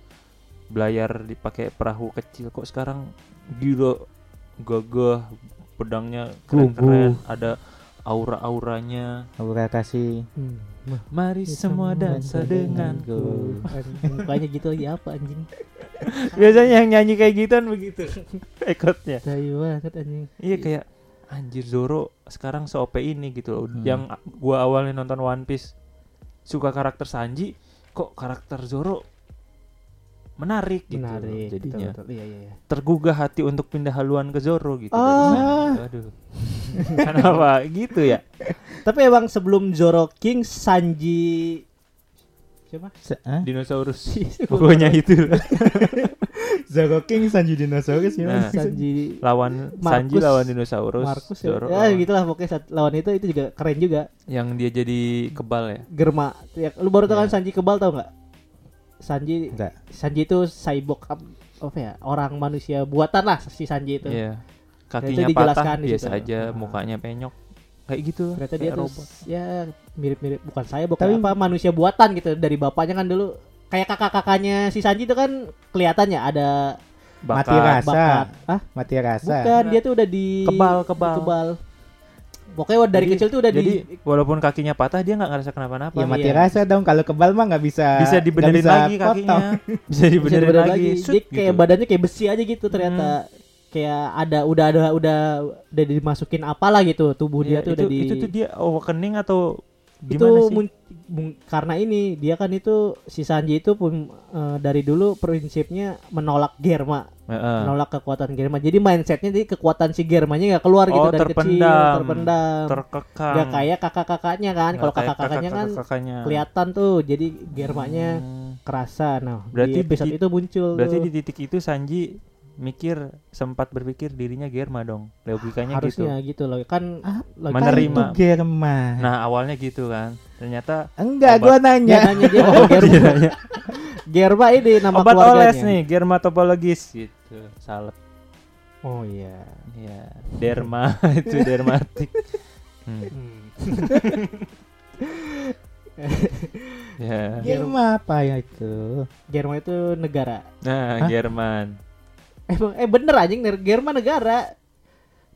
belayar dipakai perahu kecil kok sekarang gila gagah pedangnya keren-keren ada aura-auranya Aura kasih. Hmm. mari semua dansa denganku Mukanya gitu lagi apa anjing? biasanya yang nyanyi kayak gituan begitu ekotnya Tai banget anjing. iya kayak anjir Zoro sekarang se OP ini gitu loh Hmm. yang gua awalnya nonton One Piece suka karakter Sanji kok karakter Zoro menarik gitu loh Menarik. jadinya Betul, betul. Iya, iya, iya. tergugah hati untuk pindah haluan ke Zoro gitu Ah. aduh kenapa gitu ya Tapi emang sebelum Zoro King Sanji siapa? Se- ah? dinosaurus pokoknya itu Zoro King Sanji Dinosaurus ya. Nah. Sanji lawan Sanji Marcus. lawan dinosaurus Markus ya. Zoro Ya lawan- gitu lah pokoknya saat lawan itu itu juga keren juga. yang dia jadi kebal ya Germa. Ya, lu baru tau kan Ya. Sanji kebal tau nggak? Sanji Enggak. Sanji itu cyborg ap- apa ya? Orang manusia buatan lah si Sanji itu. Iya. itu Kakinya patah biasa situ. aja, Ah. mukanya penyok. Kayak gitu. Ternyata dia kayak tuh robot. ya mirip-mirip bukan cyborg Tapi- apa manusia buatan gitu dari bapaknya kan dulu kayak kakak-kakaknya si Sanji itu kan kelihatannya ada Mati Bakat. rasa. bakat. Ah, Mati rasa. bukan dia tuh udah di Kebal, kebal. di kebal. Pokoknya dari Jadi- kecil tuh udah Jadi di walaupun kakinya patah dia nggak ngerasa kenapa-napa. Ya mati iya. rasa dong kalau kebal mah nggak bisa Bisa dibenerin bisa lagi kakinya. Bisa bisa dibenerin dibenerin lagi. lagi. Shoot, Dia kayak gitu. badannya kayak besi aja gitu ternyata. Kayak ada udah ada udah udah dimasukin apalah gitu tubuh Iya, dia tuh itu, udah di itu tuh dia awakening atau itu gimana sih? mun- mun- karena ini dia kan itu si Sanji itu pun eh, dari dulu prinsipnya menolak Germa, Heeh. menolak kekuatan Germa. Jadi mindsetnya di kekuatan si Germanya nggak keluar gitu Oh, dari kecil, terpendam. terpendam. terkekang. Nggak kayak kakak-kakaknya kan. Kalau kakak-kakaknya kan kelihatan tuh. Jadi Germanya Hmm. kerasa. Nah, Berarti di episode di- itu muncul. Berarti tuh. di titik itu Sanji mikir sempat berpikir dirinya Germa dong. Logikanya gitu. harusnya gitu. loh. Kan logika- Menerima. Itu Germa. Nah, awalnya gitu kan. Ternyata Enggak, Obat. gua nanya. nanya dia mau Germa. Germa ini nama obat keluarganya. oles nih, germatologis gitu. Salep. Oh iya. Ya, derma itu dermatik. Hmm. Ya. Germa apa ya itu? Jerman itu negara. Nah, Hah? Jerman. Emang eh bener anjing Jerman negara.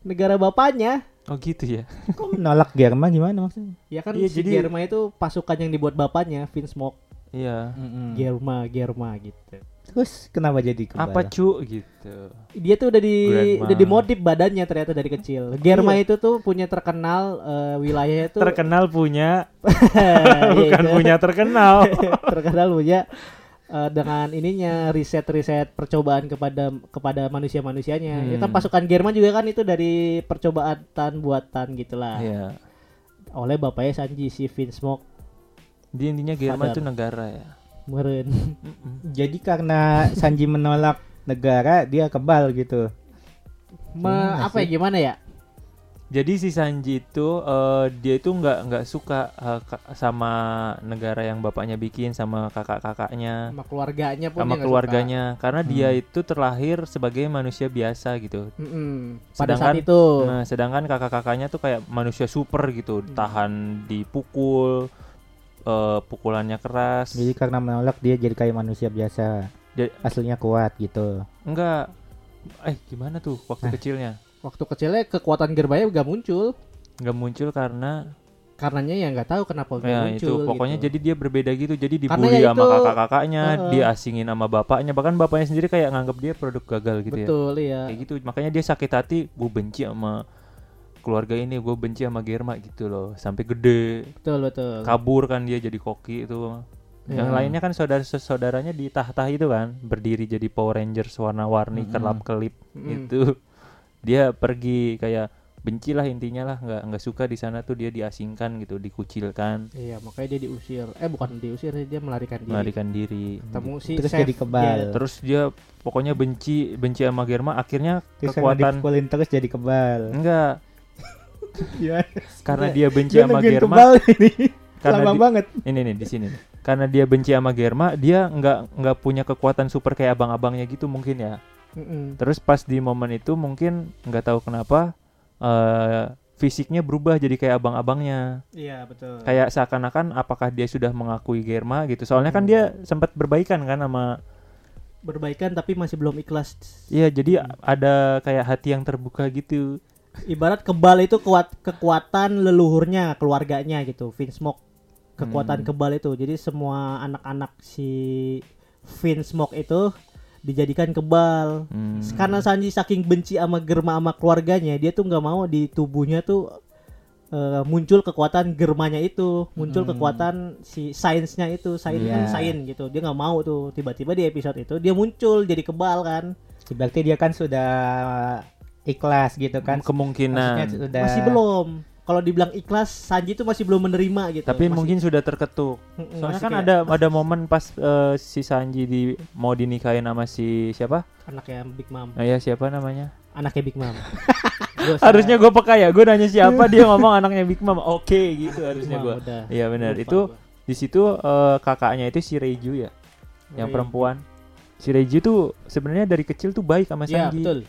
Negara bapaknya. Oh gitu ya. Kok menolak Germa gimana maksudnya? Ya kan Iya, si jadi- Jerman itu pasukan yang dibuat bapaknya, Vince Smoke. Iya. Germa, Germa gitu. Terus kenapa jadi kebal? Apa cu gitu. Dia tuh udah di Grandma. udah dimodif badannya ternyata dari kecil. Germa Iya. itu tuh punya terkenal eh, wilayahnya tuh Terkenal punya, Iya, bukan itu. punya terkenal. terkenal punya eh, dengan ininya riset-riset percobaan kepada kepada manusia-manusianya. Hmm. pasukan Jerman juga kan itu dari percobaan buatan gitulah. Iya. Oleh bapaknya Sanji si Vince Smoke Di intinya Jerman itu negara ya. meren. Jadi karena Sanji menolak negara, dia kebal gitu. Ma, Iya apa ya gimana ya? Jadi si Sanji itu eh, dia itu nggak nggak suka eh, ka- sama negara yang bapaknya bikin sama kakak-kakaknya Sama keluarganya pun sama dia keluarganya karena dia Hmm. itu terlahir sebagai manusia biasa gitu. suka. Mm-mm. Pada Sedangkan- saat itu. Nah, sedangkan kakak-kakaknya tuh kayak manusia super gitu, Hmm. tahan dipukul, eh, pukulannya keras. Jadi karena menolak dia jadi kayak manusia biasa. Ja- Aslinya kuat gitu. Enggak. Eh, gimana tuh waktu Nah. kecilnya? Waktu kecilnya kekuatan Germanya gak muncul. Nggak muncul karena Karenanya ya nggak tahu kenapa gak ya muncul. itu pokoknya gitu. jadi dia berbeda gitu. Jadi dibully ya sama itu- kakak-kakaknya, Heeh. diasingin sama bapaknya, bahkan bapaknya sendiri kayak nganggap dia produk gagal gitu ya. Betul ya. Kayak gitu. Makanya dia sakit hati, gue benci sama keluarga ini, gue benci sama Germa gitu loh. Sampai gede, Betul betul. kabur kan dia jadi koki itu. Yang Ya. lainnya kan saudara-saudaranya di tahta itu kan, berdiri jadi Power Rangers warna-warni, Mm-mm. kelap-kelip Mm-mm. itu. Dia pergi kayak benci lah intinya lah, nggak nggak suka di sana tuh dia diasingkan gitu, dikucilkan, Iya makanya dia diusir. Eh bukan diusir dia melarikan diri. melarikan diri. Ketemu si Terus Chef jadi kebal. Jet. Terus dia pokoknya benci benci sama Germa, akhirnya Terus kekuatan dipukulin terus jadi kebal. enggak Gimana? karena dia benci Dia sama Germa ini. karena Lama di- banget. ini nih di sini nih. Karena dia benci sama Germa, dia nggak nggak punya kekuatan super kayak abang-abangnya gitu mungkin ya. Mm-mm. Terus pas di momen itu mungkin nggak tahu kenapa eh fisiknya berubah jadi kayak abang-abangnya. Iya betul. Kayak seakan-akan apakah dia sudah mengakui Germa gitu. Soalnya kan Hmm. dia sempat berbaikan kan sama berbaikan tapi masih belum ikhlas. Iya, jadi Hmm. ada kayak hati yang terbuka gitu. Ibarat kebal itu kuat kekuatan leluhurnya, keluarganya gitu. Vince Smoke kekuatan Hmm. kebal itu. Jadi semua anak-anak si Vince Smoke itu dijadikan kebal. Hmm. Karena Sanji saking benci sama Germa sama keluarganya, dia tuh nggak mau di tubuhnya tuh eh, muncul kekuatan Germanya itu, muncul Hmm. kekuatan si sainsnya itu, sains Iya. kan sain gitu. Dia nggak mau tuh. Tiba-tiba di episode itu dia muncul jadi kebal kan. Berarti dia kan sudah ikhlas gitu kan. Maksudnya Kemungkinan. sudah Masih belum. Kalau dibilang ikhlas, Sanji tuh masih belum menerima gitu. Tapi Masih- mungkin sudah terketuk. Mm-mm, Soalnya kan kayak ada ada momen pas eh, si Sanji di mau dinikahin sama si siapa? anaknya Big Mom, Nah, ya siapa namanya? anaknya Big Mom. Gua Harusnya gue peka ya, gue nanya siapa dia ngomong anaknya Big Mom. Oke gitu salah. harusnya gue. Iya benar. Itu gua. di situ eh, kakaknya itu si Reiju ya, yang Reiju. perempuan. Si Reiju tuh sebenarnya dari kecil tuh baik sama Iya, Sanji. betul.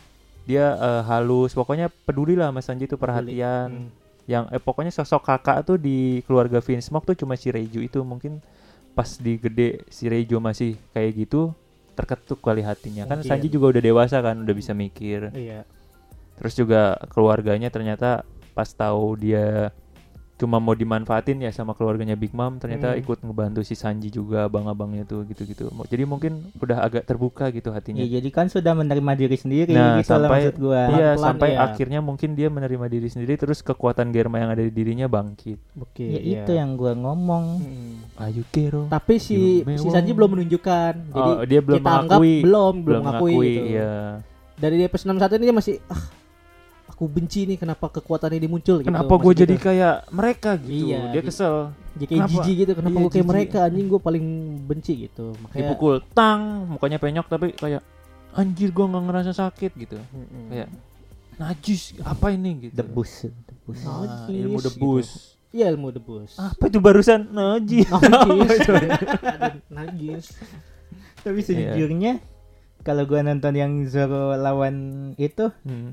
Dia eh, halus, pokoknya peduli lah sama Sanji tuh perhatian. Hmm. Yang eh, pokoknya sosok kakak tuh di keluarga Vince Smoke tuh cuma si Reiju itu mungkin pas di gede si Reiju masih kayak gitu terketuk kali hatinya kan Mungkin. Sanji juga udah dewasa kan udah bisa mikir Iya. terus juga keluarganya ternyata pas tahu dia cuma mau dimanfaatin ya sama keluarganya Big Mom ternyata Hmm. ikut ngebantu si Sanji juga abang-abangnya tuh gitu-gitu jadi mungkin udah agak terbuka gitu hatinya Ya, jadi kan sudah menerima diri sendiri Nah, gitu sampai- maksud gua. Iya Pelan-pelan, sampai iya. akhirnya mungkin dia menerima diri sendiri terus kekuatan Germa yang ada di dirinya bangkit Oke. Ya iya. itu yang gua ngomong. Hmm. Ayo Kero Tapi si si Sanji belum menunjukkan. Jadi oh, dia belum kita anggap mengakui belum belum mengakui gitu. iya. Dari episode 61 ini dia masih ah aku benci nih kenapa kekuatan ini muncul gitu. Kenapa gue gitu. jadi kayak mereka gitu? Iya, dia di- kesel. jadi kayak kenapa? jijik gitu kenapa Iya, gue kayak jijik. mereka anjing gue paling benci gitu. Makanya Dipukul tang, mukanya penyok tapi kayak anjir gue nggak ngerasa sakit gitu. Mm-mm. Kayak najis apa ini gitu. Debus, debus. Ah, Najis ilmu gitu. debus. Iya ilmu debus. Apa itu barusan najis? Najis. Ada najis. Tapi Iya. sejujurnya kalau gua nonton yang Zoro lawan itu Hmm.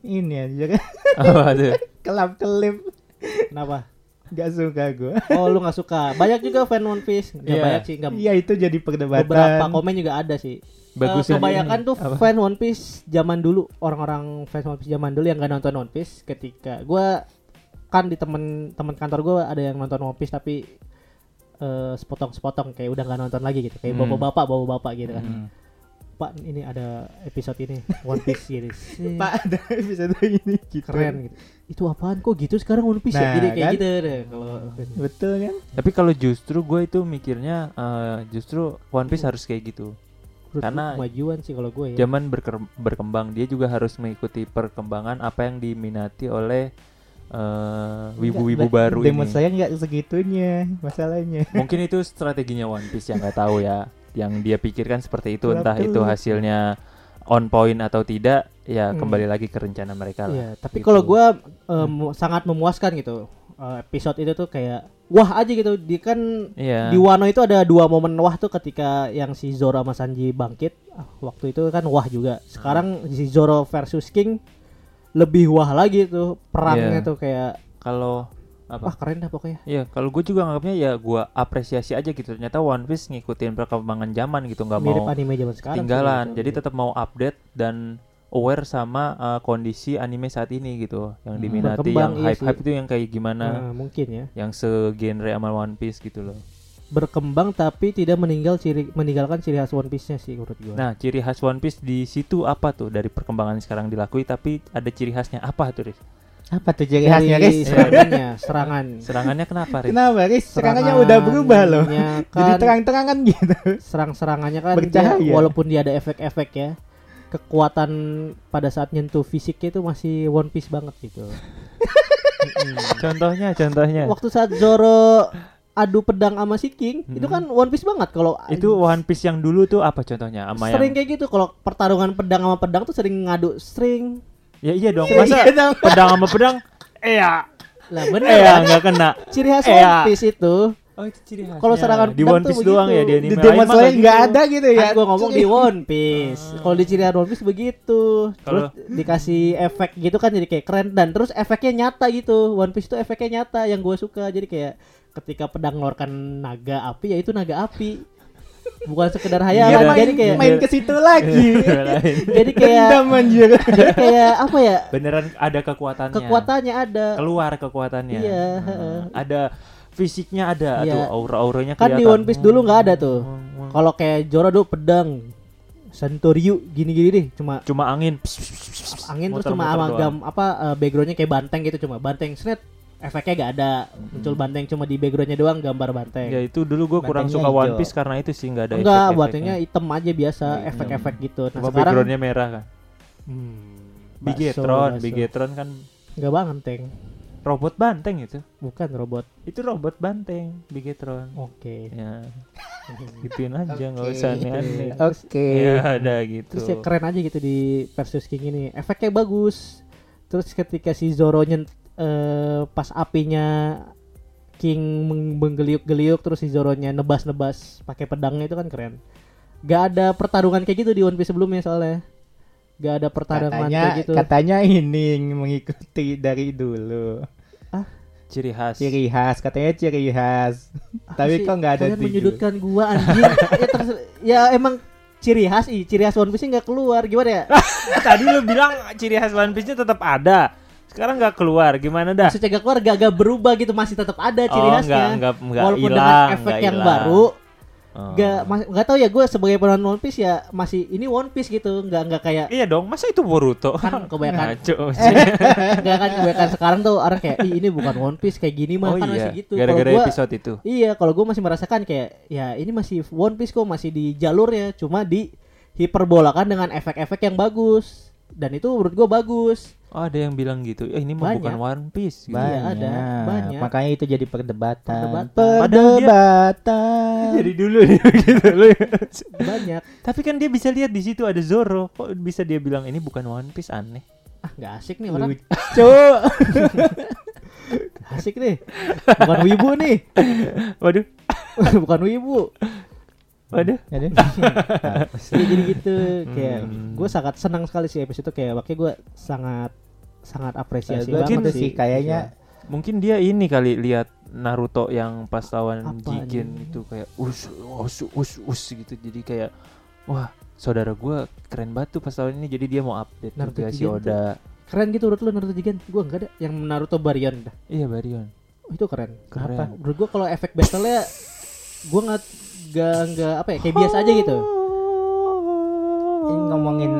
Ini aja kan Apa tuh? kelap kelip Kenapa? gak suka gua. Oh lu nggak suka. Banyak juga fan One Piece. Nggak Iya. banyak sih. Iya itu jadi perdebatan. beberapa komen juga ada sih. Bagus Eh, kebanyakan tuh Apa? fan One Piece zaman dulu orang-orang fans One Piece zaman dulu yang gak nonton One Piece ketika gua kan di temen temen kantor gua ada yang nonton One Piece tapi eh, sepotong-sepotong kayak udah nggak nonton lagi gitu kayak Hmm. bapak-bapak bapak-bapak gitu kan Hmm. Pak ini ada episode ini One Piece Set, Pak ada episode ini gitu. keren gitu itu apaan kok gitu sekarang One Piece ya Nah, jadi kayak kan? gitu deh kalau Betul kan? Tapi kalau justru gue itu mikirnya eh, justru One Piece harus kayak gitu. menurut Karena- kemajuan sih kalau gue ya Zaman berkembang dia juga harus mengikuti perkembangan apa yang diminati oleh eh, wibu-wibu baru Demon ini. saya nggak segitunya masalahnya. Mungkin itu strateginya One Piece yang nggak tahu ya. Yang dia pikirkan seperti itu entah itu hasilnya on point atau tidak ya Hmm. kembali lagi ke rencana mereka lah. Iya, tapi Gitu. kalau gua eh, mu- sangat memuaskan gitu. Eh, episode itu tuh kayak wah aja gitu. Dia kan Iya. di Wano itu ada dua momen wah tuh ketika yang si Zoro sama Sanji bangkit. Ah, waktu itu kan wah juga. Sekarang si Zoro versus King lebih wah lagi tuh perangnya Iya. tuh kayak Kalau apa? wah keren dah pokoknya. Iya, kalau gue juga anggapnya ya gue apresiasi aja gitu. Ternyata One Piece ngikutin perkembangan zaman gitu, nggak Mirip mau anime zaman sekarang. sih ketinggalan. gitu. Jadi tetap mau update dan aware sama uh, kondisi anime saat ini gitu. Yang Hmm. diminati, Berkembang, yang iya hype-hype sih. itu yang kayak gimana, Nah, mungkin ya. yang segenre sama One Piece gitu loh. Berkembang tapi tidak meninggal ciri meninggalkan ciri khas One Piece-nya sih menurut gua. Nah, ciri khas One Piece di situ apa tuh dari perkembangan yang sekarang dilakui tapi ada ciri khasnya apa tuh, Riz? Apa tuh ciri Dari khasnya, Riz? serangannya, serangan. Serangannya kenapa, Riz? Kenapa, Riz? Serangannya udah berubah loh. Serangannya Jadi kan- terang-terangan gitu. serang-serangannya kan Bercahaya. dia, walaupun dia ada efek-efek ya kekuatan pada saat nyentuh fisiknya itu masih One Piece banget gitu. Contohnya, contohnya. waktu saat Zoro adu pedang sama si King itu Mm-mm. kan One Piece banget kalau Itu One Piece yang dulu tuh apa contohnya? Sama sering yang kayak gitu kalau pertarungan pedang sama pedang tuh sering ngadu string Ya iya dong. Masa iya dong. pedang sama pedang? Iya. lah bener Iya, kan? nggak kena. ciri khas. One Piece itu Oh itu ciri khasnya. Kalau serangan di One Piece doang ya begitu. di anime Di Demon Slayer nggak nggak gitu. ada gitu ya. Gua ngomong di One Piece. Kalau di ciri One Piece begitu. Terus dikasih efek gitu kan jadi kayak keren dan terus efeknya nyata gitu. One Piece itu efeknya nyata yang gue suka. Jadi kayak ketika pedang ngeluarkan naga api ya itu naga api. Bukan sekedar Iya, hayalan. main, jadi kayak main ke situ lagi. Lain. jadi kayak Dendam anjir. jadi kayak apa ya? Beneran ada kekuatannya. Kekuatannya ada. Keluar kekuatannya. Iya, Hmm. heeh. Ada fisiknya ada Iya. tuh aura-auranya Kan di. One Piece dulu nggak ada tuh. Wang, wang. Kalau kayak Zoro dulu pedang Santoryu gini-gini deh cuma Cuma angin. angin terus cuma amalgam apa eh, backgroundnya kayak banteng gitu cuma banteng snet efeknya gak ada muncul banteng cuma di backgroundnya doang gambar banteng Ya itu dulu gue kurang suka One hijau. Piece karena itu sih nggak ada enggak efek-efeknya. bantengnya hitam aja biasa Iya, efek-efek gitu nah sekarang backgroundnya merah kan. hmm, Bigetron. Bigetron kan nggak banteng robot banteng itu. bukan robot Itu robot banteng, Bigetron. oke Ya. Gituin aja nggak usah aneh-aneh. Oke. Ya ada gitu. terus ya keren aja gitu di versus King ini efeknya bagus terus ketika si Zoro nyent eh, pas apinya King meng- menggeliuk-geliuk terus si Zoronya nebas-nebas pakai pedangnya itu kan keren gak ada pertarungan kayak gitu di One Piece sebelumnya soalnya gak ada pertarungan Katanya kayak gitu katanya ini mengikuti dari dulu. Ciri khas. Ciri khas, katanya ciri khas. Apa Tapi sih? kok nggak ada Kalian di menyudutkan gua anjing ya, terus- ya emang ciri khas ih ciri khas One Piece nggak keluar gimana ya Tadi lu bilang ciri khas One Piece-nya tetap ada. Sekarang nggak keluar, gimana dah? maksudnya gak keluar gak, gak berubah gitu masih tetap ada ciri oh, khasnya nggak nggak nggak walaupun hilang, dengan efek yang baru Oh. Gak, gak tau ya gue sebagai penonton One Piece ya masih ini One Piece gitu, nggak nggak kayak Iya dong, masa itu Boruto? kan kebanyakan Ngaco. nggak kan kebanyakan sekarang tuh orang kayak Ih, ini bukan One Piece kayak gini mah oh kan iya, masih gitu. Gara-gara gua- episode itu. Iya, kalau gue masih merasakan kayak ya ini masih One Piece kok masih di jalurnya, cuma di hiperbolakan dengan efek-efek yang bagus dan itu menurut gue bagus. Oh, ada yang bilang gitu. Eh, ini mah bukan One Piece gitu. Iya, banyak. ada, banyak. Makanya itu jadi perdebatan. Perdebatan. Padahal dia- Perdebatan. Jadi dulu nih gitu loh. Banyak. Tapi kan dia bisa lihat di situ ada Zoro. Kok bisa dia bilang ini bukan One Piece aneh? Ah, nggak asik nih orang. Lucu. Asik nih. Bukan wibu nih. Waduh, bukan wibu. Waduh. Jadi, Iya jadi gitu kayak Hmm. gue sangat senang sekali sih episode itu kayak makanya gue sangat sangat apresiasi banget sih sih kayaknya Mungkin dia ini kali lihat Naruto yang pas lawan Jigen itu kayak us us us us gitu. Jadi kayak wah, saudara gua keren banget tuh pas lawan ini jadi dia mau update Naruto juga si. Oda. keren gitu menurut lu Naruto Jigen gue enggak ada yang Naruto Baryon dah Iya, Baryon. Oh, itu keren Keren. Kenapa? menurut gue kalau efek battle-nya gue nggak nggak nggak apa ya kayak biasa aja gitu ini ngomongin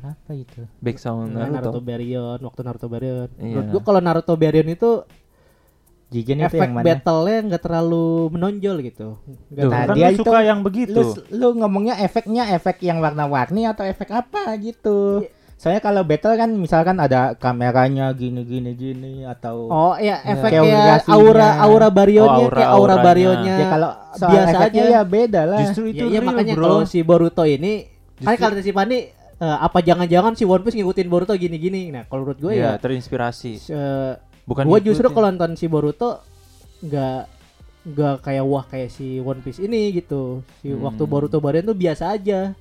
apa itu? Back sound Nah, Naruto. Naruto. Baryon waktu Naruto Baryon Iya. menurut gue kalau Naruto Baryon itu Jigen itu efek yang mana? battle-nya nggak terlalu menonjol gitu Tuh, Nah, kan dia lu itu- suka yang begitu. Lu, lu ngomongnya efeknya efek yang warna-warni atau efek apa gitu? Iya. Soalnya kalau battle kan misalkan ada kameranya gini gini gini atau Oh iya efek Kayak kayak urgasinya. aura aura barionnya Oh, aura- kayak aura barionnya ya kalau biasa aja. ya beda lah. Justru itu ya, iya real, makanya bro. kalau si Boruto ini kan kalau si Pani eh, apa jangan-jangan si One Piece ngikutin Boruto gini-gini. Nah, kalau menurut gue Iya, ya terinspirasi. eh, Bukan gue justru kalau nonton si Boruto nggak nggak kayak wah kayak si One Piece ini gitu. Si Hmm. waktu Boruto Baryon tuh biasa aja.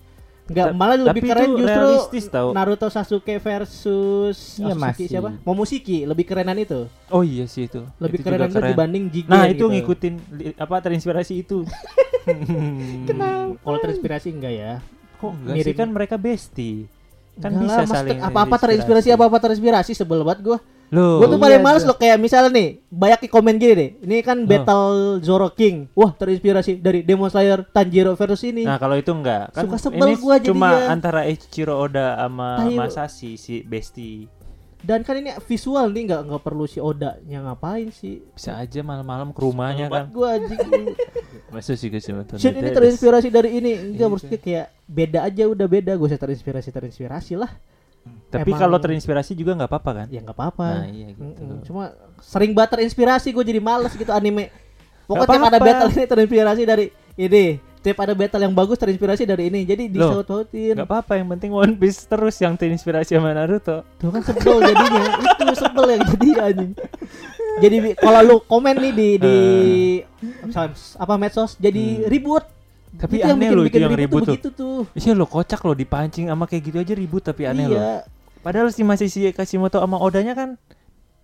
Nggak Ta- malah lebih keren justru realistis tau. Naruto Sasuke versus Iya, Sasuke masih. siapa? Momoshiki lebih kerenan itu. Oh iya sih itu. Lebih Itu kerenan juga itu dibanding Jigen Nah, itu gitu. ngikutin apa terinspirasi itu. Kalau terinspirasi enggak ya? Kok enggak Mirip. sih kan mereka bestie. Kan Enggak bisa lah, maksudnya saling apa-apa terinspirasi apa-apa terinspirasi sebel banget gua. Loh. Gue tuh iya paling males tuh. loh kayak misalnya nih banyak di komen gini deh. Ini kan Oh. battle Zoro King. Wah terinspirasi dari Demon Slayer Tanjiro versus ini. Nah, kalau itu enggak. Kan Suka sebel ini gua cuma jadinya. antara Eiichiro Oda sama. Masashi si bestie. Dan kan ini visual nih nggak nggak perlu si Oda yang ngapain sih. Bisa aja malam-malam ke rumahnya kan. Gue anjing. Masa sih guys Shit ini terinspirasi dari ini. Iya, Enggak maksudnya kayak beda aja udah beda. Gue usah terinspirasi terinspirasi lah. Tapi Emang- kalau terinspirasi juga nggak apa-apa kan? Ya nggak apa-apa. Nah, iya gitu. Mm-mm. Cuma sering banget terinspirasi gue jadi males gitu anime. Pokoknya tiap ada battle ini terinspirasi dari ini. Tiap ada battle yang bagus terinspirasi dari ini. Jadi disaut-sautin. Nggak apa-apa yang penting One Piece terus yang terinspirasi sama Naruto. Tuh kan sebel jadinya. Itu sebel yang jadi anjing. jadi kalau lu komen nih di di apa medsos jadi ribut. Tapi Itu yang aneh bikin- loh itu bikin yang ribut ribut tuh tuh. Iya lo kocak lo dipancing sama kayak gitu aja ribut tapi aneh loh. iya. Padahal si masih si Kashimoto sama Odanya kan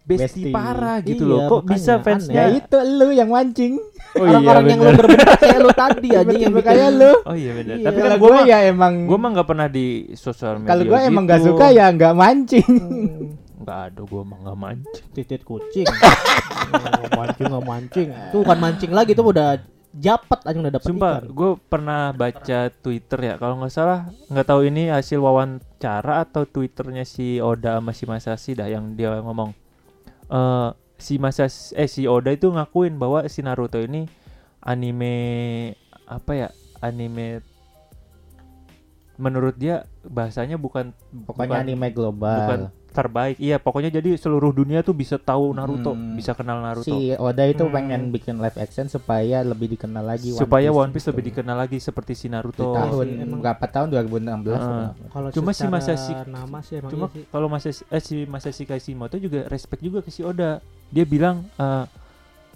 bestie, Bestie. parah gitu Iya, loh. Kok makanya bisa fansnya? Ya itu lu yang mancing. Oh iya, Orang-orang yang lu berbeda kayak lu tadi aja yang kayak lu. Oh iya benar. Iya. Tapi kan Kalau gua gue mah ya emang gua mah nggak pernah di sosial media. kalau gue emang gak gitu. suka ya nggak mancing. Nggak ada gua mah nggak mancing. titit kucing. Oh, mancing nggak mancing. Itu bukan mancing lagi itu udah japet aja udah dapet Sumpah, gue pernah baca Twitter ya. Kalau nggak salah, nggak tahu ini hasil wawancara atau Twitternya si Oda sama si Masashi dah yang dia ngomong. Eh si Masas eh si Oda itu ngakuin bahwa si Naruto ini anime apa ya? Anime menurut dia bahasanya bukan Pokoknya bukan- anime global. bukan terbaik. Iya, pokoknya jadi seluruh dunia tuh bisa tahu Naruto, Hmm. bisa kenal Naruto. Si Oda itu Hmm. pengen bikin live action supaya lebih dikenal lagi supaya One Piece gitu. lebih dikenal lagi seperti si Di Naruto. tahun Iya sih, emang. berapa tahun 2016 Heeh. berapa? Kalau Cuma si Masashi- nama sih emang Cuma iya sih. kalau Mas eh, si Masashi Kashimoto juga respect juga ke si Oda. Dia bilang eh,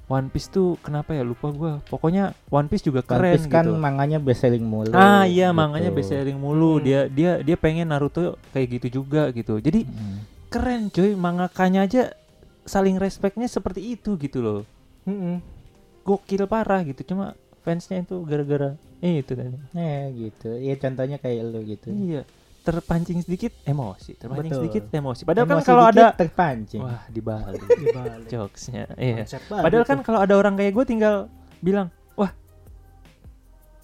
One Piece tuh kenapa ya lupa gua. Pokoknya One Piece juga One keren Piece kan gitu. manganya best selling mulu. ah iya, gitu. manganya best selling mulu. Hmm. Dia dia dia pengen Naruto kayak gitu juga gitu. Jadi Hmm. keren coy, mangakanya aja saling respectnya seperti itu gitu loh. Mm-mm. Gokil parah gitu. Cuma fansnya itu gara-gara eh, itu tadi. Eh gitu. Iya contohnya kayak lu gitu. Iya. Terpancing sedikit emosi, terpancing Betul. sedikit emosi. Padahal kan Emosi kalau dikit ada terpancing. wah dibalik Dibalik. jokesnya. Iya. Padahal kan kalau ada orang kayak gue tinggal bilang, wah,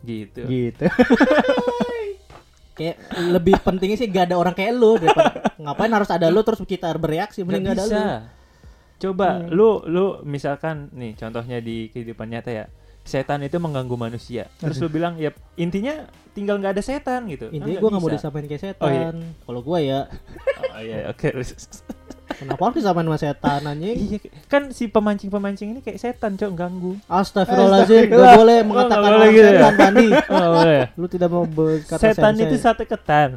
gitu. Gitu. kayak lebih pentingnya sih gak ada orang kayak lu daripada ngapain harus ada lu terus kita bereaksi Gak mending gak ada bisa. lu. Coba Hmm. lu lu misalkan nih contohnya di kehidupan nyata ya. Setan itu mengganggu manusia. Terus lu bilang ya intinya tinggal nggak ada setan gitu. Intinya nggak gue gak mau disamain kayak setan. Oh, iya. Kalau gue ya Oh iya oke. kenapa harus disamain sama setan anjing? Iya kan si pemancing-pemancing ini kayak setan cok ganggu. Astagfirullahaladzim, Astagfirullah. gak boleh Oh, mengatakan nggak boleh orang gitu ya? setan Bandi. Oh, boleh. Lu tidak mau berkata Setan sensei. itu sate ketan.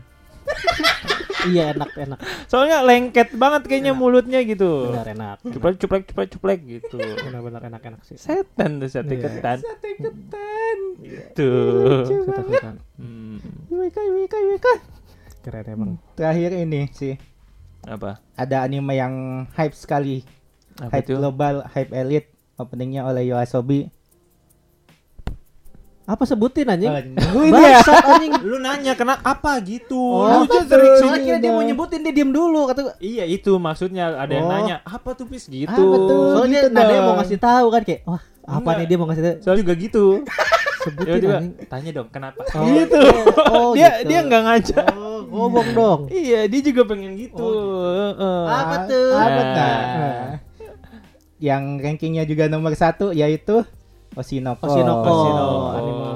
Iya enak enak. Soalnya lengket banget kayaknya mulutnya gitu. Benar enak. Cuplek cuplek cuplek cuplek gitu. Benar benar enak enak sih. Setan tuh sate Iya. ketan. Sate ketan. Gitu. Setan setan. Hmm, Wika wika wika. Keren emang. Terakhir ini sih apa? ada anime yang hype sekali. Apa hype itu? global, hype elite. Openingnya oleh Yoasobi. Apa sebutin anjing? Nungguin ya. Anjing. Lu nanya kena apa gitu? Oh, Lu tuh? sering- Soalnya kira dia mau nyebutin dia diem dulu kata gua. Iya itu maksudnya ada yang Oh. nanya apa tuh pis gitu. Apa tuh? Soalnya gitu dia nadanya mau ngasih tahu kan kayak wah apa Enggak. nih dia mau ngasih tahu. Soalnya juga gitu. Sebutin Tiba-tiba anjing. tanya dong kenapa? Oh, gitu. Oh, dia gitu. dia nggak ngajak. Oh, ngomong dong. Iya dia juga pengen gitu. Oh, Heeh. Apa tuh? Apa Nah. nah? Yang rankingnya juga nomor satu yaitu Oshinoko. Oshinoko. Oshinoko. Anime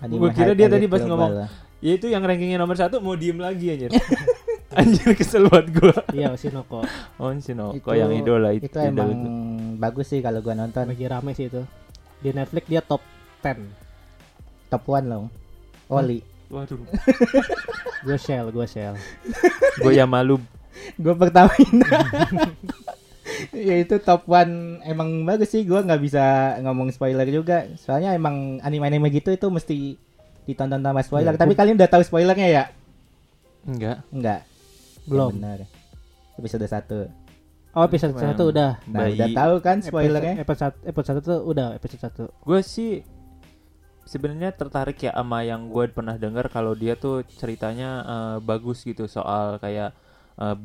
Anime Gua kira dia tadi pas global. ngomong. Ya itu yang rankingnya nomor satu mau diem lagi anjir. anjir kesel banget gua. Iya Oshinoko. Oh Shinoko Itu- yang idola itu. Itu emang itu. bagus sih kalau gua nonton. Lagi rame sih itu. Di Netflix dia top 10. Top one loh. Oli. Waduh. Gue shell, gue shell. Gue ya malu. Gue pertamain. ya itu top one emang bagus sih gue nggak bisa ngomong spoiler juga soalnya emang anime-anime gitu itu mesti ditonton tanpa spoiler Iya. tapi kalian udah tahu spoilernya ya Enggak. enggak Belum. Ya benar episode 1 Oh episode Emang 1 udah. nah Bayi. udah tahu kan Episode, spoilernya episode, episode 1 tuh udah episode 1. Gue sih sebenarnya tertarik ya sama yang gue pernah dengar kalau dia tuh ceritanya eh, bagus gitu soal kayak eh,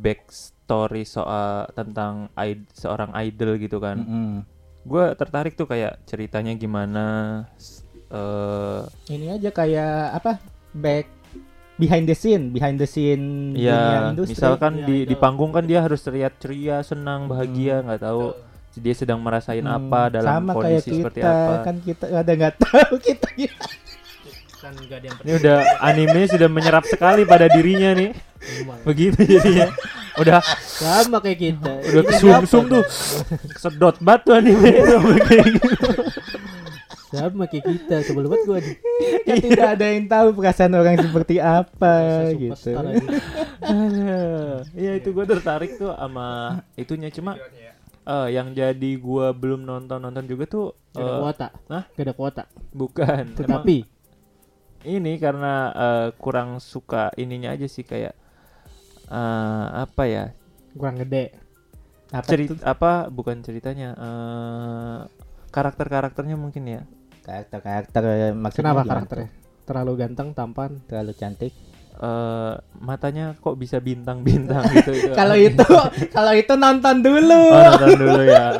backstory soal tentang id- seorang idol gitu kan. Mm-mm. Gue tertarik tuh kayak ceritanya gimana. eh ini aja kayak apa back behind the scene behind the scene dunia ya industri misalkan Iya, di di panggung kan dia harus teriak ceria, senang, bahagia, nggak tahu dia sedang merasain Hmm, apa dalam sama kayak kondisi kita seperti apa. kan kita ada nggak tahu kita Kan gak ada yang Ini udah anime sudah menyerap sekali pada dirinya nih. Begitu jadinya. Udah sama kayak kita. udah apa? sum tuh. Sedot batu anime itu gitu. Sama kayak kita sebelum banget gue nih. kan tidak ada yang tahu perasaan orang seperti apa gitu. Iya itu gue tertarik tuh sama itunya cuma eh, yang jadi gua belum nonton nonton juga tuh Gak ada eh, kuota. hah? Gak ada kuota. bukan Emang Tetapi ini karena eh, kurang suka ininya aja sih kayak eh, apa ya kurang gede. Apa cerita tuh? apa bukan ceritanya eh, karakter karakternya mungkin ya karakter-karakter maksudnya Kenapa gimana karakternya? Terlalu ganteng, tampan. Terlalu cantik. eh matanya kok bisa bintang-bintang gitu, itu Kalau itu kalau itu nonton dulu. oh, nonton dulu ya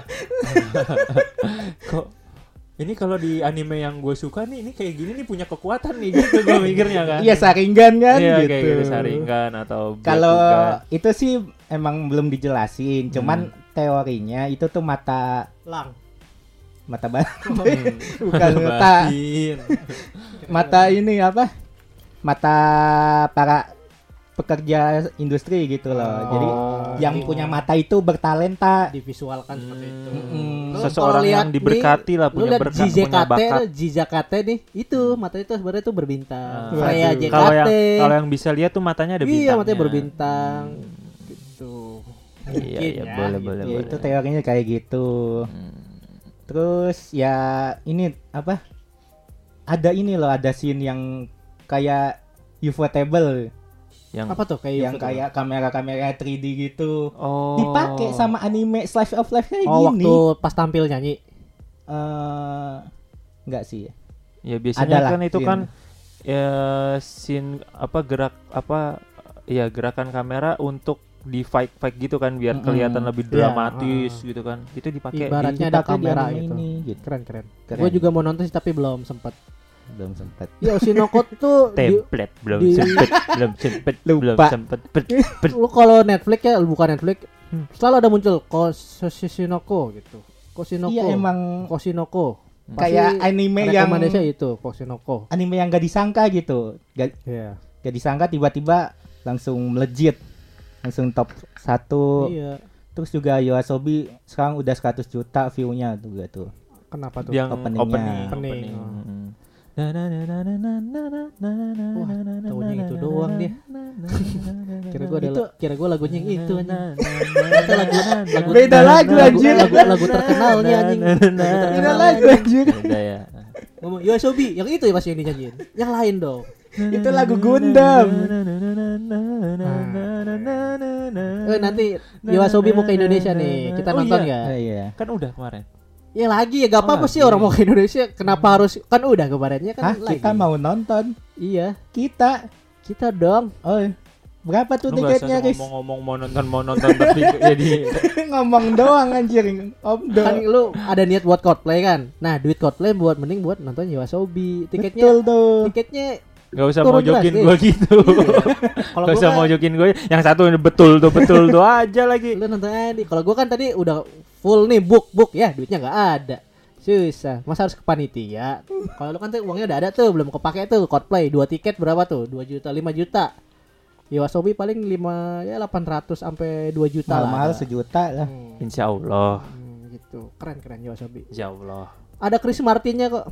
kok ini kalau di anime yang gue suka nih ini kayak gini nih punya kekuatan nih gitu gue mikirnya kan Iya saringan kan Iya, gitu. kayak gitu saringan atau Kalau itu sih emang belum dijelasin, cuman teorinya itu tuh mata Lang. mata ba- Hmm. bukan mata Batin. mata ini apa? Mata para pekerja industri gitu loh. Jadi Oh, yang di- punya mata itu bertalenta. divisualkan seperti itu. Mm-mm. Lu Seseorang yang diberkati lah, lu punya berkat, punya JKT, bakat. JKT nih, itu matanya itu sebenarnya tuh berbintang. Ah. Freya Waduh. JKT. Kalau yang kalau yang bisa lihat tuh matanya ada bintangnya. Iya, matanya berbintang. Gitu. Iya, iya, ya, boleh, gitu. boleh, Ya, boleh. itu teorinya kayak gitu. Hmm. Terus ya ini apa? Ada ini loh, ada scene yang kayak ufotable Yang Apa tuh kayak yang kayak kamera-kamera 3D gitu. oh Dipakai sama anime slice of life kayak Oh, gini. waktu pas tampil nyanyi. Eh, enggak sih. Ya biasanya Adalah kan itu scene. kan ya scene apa gerak apa ya gerakan kamera untuk di fight fight gitu kan biar Mm-mm. kelihatan lebih Iya, dramatis ah. gitu kan. Itu dipakai Ibaratnya ada di kamera anime gitu. ini, gitu. Keren keren. Keren. Gue juga mau nonton sih tapi belum sempet. Belum sempat. Ya Oshinoko tuh di, template belum di- sempet belum sempet belum Lupa. sempet pet- pet. lu kalau Netflix ya bukan Netflix selalu ada muncul Koshinoko gitu. Koshinoko. Iya emang Koshinoko. kayak Pasti anime yang rekomendasinya itu Koshinoko. anime yang gak disangka gitu. Gak, Iya. gak disangka tiba-tiba langsung melejit. Langsung top 1. Iya. Terus juga Yoasobi sekarang udah 100 juta view-nya tuh gak tuh. Kenapa tuh? yang Openingnya. opening Opening, opening. oh. Wah, taunya itu doang dia. Kira gua ada kira gua lagunya yang itu anjing. Itu lagu, lagu beda lagu anjir. Lagu, lagu terkenalnya anjing. Beda lagu anjir. Nah, nah, nah, beda ya. Ngomong yo Sobi, yang itu ya pasti yang dinyanyiin. Yang lain dong. itu lagu Gundam. Eh nanti Yoasobi mau ke Indonesia nih, kita oh, nonton ya. Iya. Kan udah kemarin. Ya lagi ya gak Oh, apa-apa sih lagi. orang mau ke Indonesia. Kenapa harus kan udah kemarinnya kan Hah, lagi. kita mau nonton. Iya, Kita. kita dong. Oh, berapa tuh Lu tiketnya, guys? ngomong-ngomong mau nonton mau nonton tapi jadi Ngomong doang anjir. Om Kan do. lu ada niat buat cosplay kan? Nah, duit cosplay buat mending buat nonton Yoasobi. Tiketnya Betul tuh. tiketnya nggak usah Turun mojokin drastis. gua gitu. kalau Gak usah kan, mojokin gue Yang satu betul tuh betul tuh aja lagi lu nonton aja. Kalau gua kan tadi udah full nih book book ya, duitnya nggak ada. Susah. Masa harus ke panitia? Kalau lu kan tuh uangnya udah ada tuh, belum kepake tuh cosplay. Dua tiket berapa tuh? 2 juta, 5 juta. Yoasobi paling 5 ya 800 sampai 2 juta lah. Ada. sejuta lah. Hmm, Insya Allah hmm, gitu. Keren keren Yoasobi. Insya Allah Ada Chris Martinnya kok.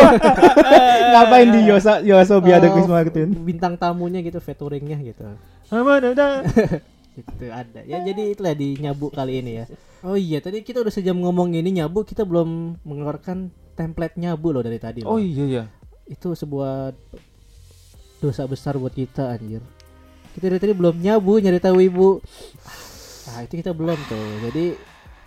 Ngapain di Yosa Yosobi ada Oh, Chris Martin? Bintang tamunya gitu, featuringnya gitu. Gitu ada. Ya jadi itulah di nyabu kali ini ya. Oh iya, tadi kita udah sejam ngomong ini nyabu, kita belum mengeluarkan template nyabu loh dari tadi. Oh iya ya Itu sebuah dosa besar buat kita anjir. Kita dari tadi belum nyabu nyari tahu ibu. Nah, itu kita belum tuh. Jadi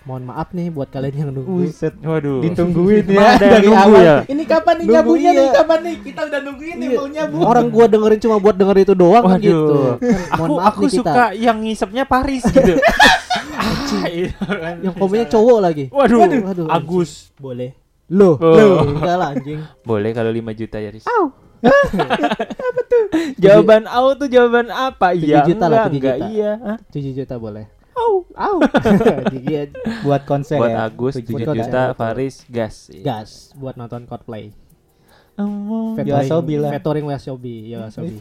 mohon maaf nih buat kalian yang nunggu. Buset. Waduh Ditungguin ya dari nunggu awal. ya? Ini kapan nih Nunggu, nyabunya iya. nih? Kapan nih? Kita udah nungguin nih Iya. mau nyabu. Orang gua dengerin cuma buat denger itu doang kan Waduh. gitu. Kan, mohon Aku maaf aku nih kita. suka yang ngisepnya Paris gitu Ah, iya. Yang komennya cowok lagi. Waduh, Waduh, anjing. Agus Boleh. Loh, Oh. loh, enggak lah anjing. Boleh kalau 5 juta ya Riz Jawaban Jawaban au tuh jawaban apa? Iya juta lah, enggak, tujuh enggak juta. iya Hah? 7 juta boleh. Au Au. Iya, Buat konser Buat ya. Agus Tujuh 7 juta. juta, Faris gas gas buat nonton Coldplay. Oh, Yoasobi lah. Featuring Yoasobi, Yoasobi.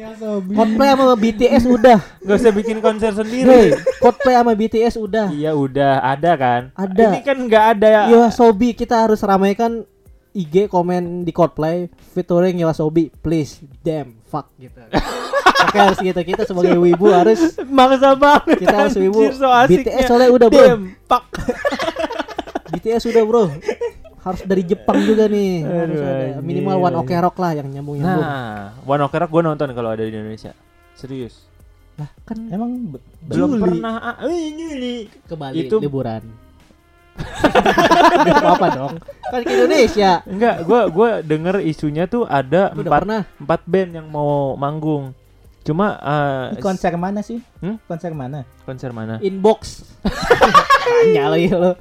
Yosobi. Coldplay sama BTS udah. Gak usah bikin konser sendiri Coldplay sama BTS udah. Iya udah ada kan Ada. Ini kan nggak ada ya Yoasobi kita harus ramaikan IG komen di Coldplay featuring Yawasobi please damn fuck gitu. Oke harus gitu kita sebagai wibu harus Maksa banget. kita harus wibu. so. BTS soalnya udah bro. Damn, fuck. BTS udah bro. Harus dari Jepang juga nih. Harus ada. Minimal. One Ok Rock lah yang nyambung nyambung. Nah, One Ok Rock gue nonton kalau ada di Indonesia. Serius. Lah kan Emang be- Belum Juli. pernah. Ah, eh, Juli. ke Bali Itu- liburan. Gak apa-apa dong. Kan ke Indonesia. Enggak, gua gua denger isunya tuh ada Lu empat empat band yang mau manggung. Cuma eh, Ini konser mana sih? Hmm? Konser mana? konser mana? Inbox. Tanya lagi lo.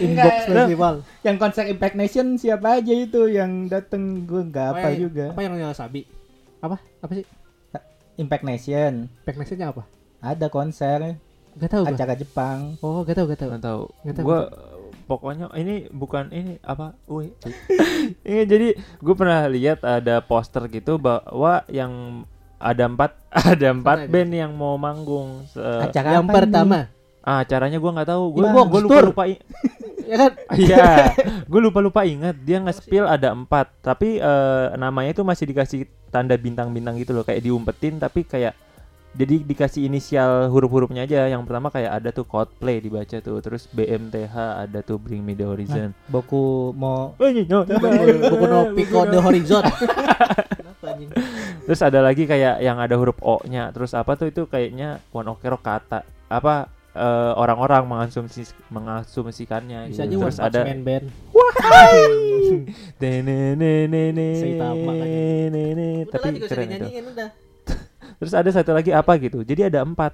Inbox Enggak. festival. Yang konser Impact Nation siapa aja itu yang dateng gue nggak apa yang- juga. Apa yang nyala Sabi? Apa? Apa sih? Impact Nation Teknisnya apa? ada konser Gak tau gua. acara Jepang. Oh, gak tau, gak tau. Nggak tahu. Nggak tahu, Gua pokoknya ini bukan ini apa? Wih. ini jadi gue pernah lihat ada poster gitu bahwa yang ada empat ada empat Mana band yang mau manggung. Se- Acara yang apa pertama. ah, caranya gua nggak tahu. Gue gua lupa lupa Ya kan? Iya, gue lupa lupa ingat dia nge-spill ada empat, tapi eh, namanya itu masih dikasih tanda bintang-bintang gitu loh, kayak diumpetin tapi kayak jadi dikasih inisial huruf-hurufnya aja. Yang pertama kayak ada tuh Coldplay dibaca tuh, terus BMTH ada tuh Bring Me The Horizon. Boku mau Buku no Pico the Horizon. Anjing? Terus ada lagi kayak yang ada huruf O-nya. Terus apa tuh itu kayaknya One Ok Rock kata apa eh, orang-orang mengasumsi mengasumsikannya. Bisa gitu. Terus ada Man Band. Udah Tapi keren itu. Terus ada satu lagi apa gitu. Jadi ada empat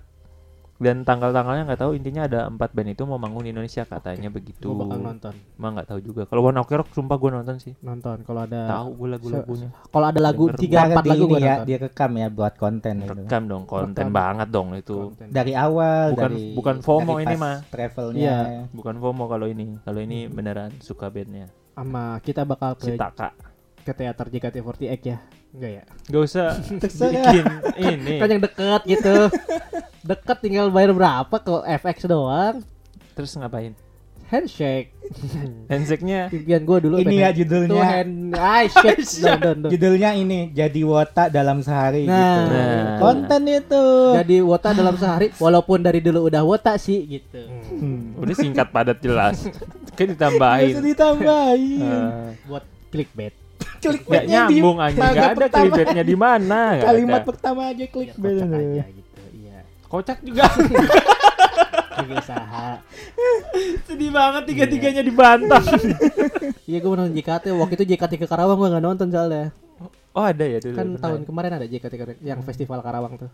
dan tanggal-tanggalnya nggak tahu intinya ada empat band itu mau manggung di Indonesia katanya begitu. Gua bakal nonton. Emang nggak tahu juga. Kalau One Ok Rock sumpah gue nonton sih. Nonton kalau ada Tahu gue lagu-lagunya. kalau ada lagu Denger. tiga empat lagu ini gua ya, nonton. dia rekam ya buat konten itu. Rekam dong, konten Rekam. banget dong itu. Konten. Dari awal Bukan- dari bukan FOMO dari ini mah. Travelnya. Iya. Bukan FOMO kalau ini. Kalau ini beneran suka bandnya. sama kita bakal ke, Taka. ke teater JKT48 ya. Enggak ya? Gak usah Terserah. bikin ini. Kan yang deket gitu. deket tinggal bayar berapa ke FX doang. Terus ngapain? Handshake. Handshake-nya Impian gue dulu Ini pengen- ya judulnya. Tuh hand shit Don, don, don. Judulnya ini jadi wota dalam sehari Nah. gitu. Nah. Konten itu. Jadi wota dalam sehari Walaupun dari dulu udah wota sih gitu Hmm. udah singkat padat jelas. Kayak Bisa ditambahin. ditambahin. Eh, Buat clickbait Clickbaitnya di nyambung aja, gak ada pertama. clickbaitnya di mana, nggak Kalimat ada. pertama aja clickbait. kocak aja gitu Iya Kocak juga. Usaha Sedih banget tiga-tiganya dibantah. Iya gue nonton JKT Waktu itu JKT ke Karawang gue gak nonton soalnya Oh ada ya dulu. Kan tahun kemarin ada JKT Yang festival Karawang tuh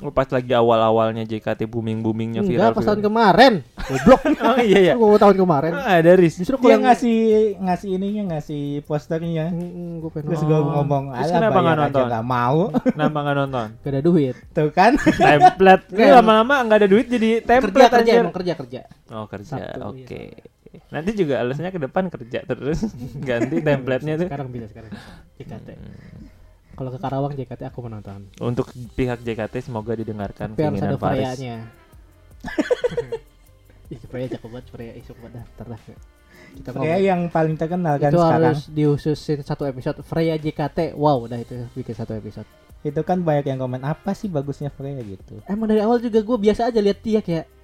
Oh, pas lagi awal-awalnya JKT booming-boomingnya viral. Enggak pas tahun kemarin Goblok Oh iya ya. Oh, Gue tahun kemarin Ah, ada Riz. Justru Dia ngasih ngasih ininya ngasih posternya. Gue pengen Terus gue ngomong, Terus kenapa bayar nggak aja nonton?" nggak mau. Kenapa nggak nonton? Gak ada duit Tuh kan. Template. Ini lama-lama nggak ada duit jadi Kerja template kerja anjir. emang kerja kerja Oh kerja, Sabtu, oke. Nanti juga alasannya ke depan kerja terus ganti template-nya tuh. Sekarang bisa sekarang JKT Kalau ke Karawang JKT aku menonton Untuk pihak JKT semoga didengarkan Tapi harus ada keinginan Faris. Freya-nya Ih Freya cakep banget Freya dah Ntar dah Kita Freya ngomong. yang paling terkenal kan Itu sekarang. harus dihususin satu episode Freya JKT Wow udah itu bikin satu episode Itu kan banyak yang komen apa sih bagusnya Freya gitu. Emang dari awal juga gue biasa aja lihat dia kayak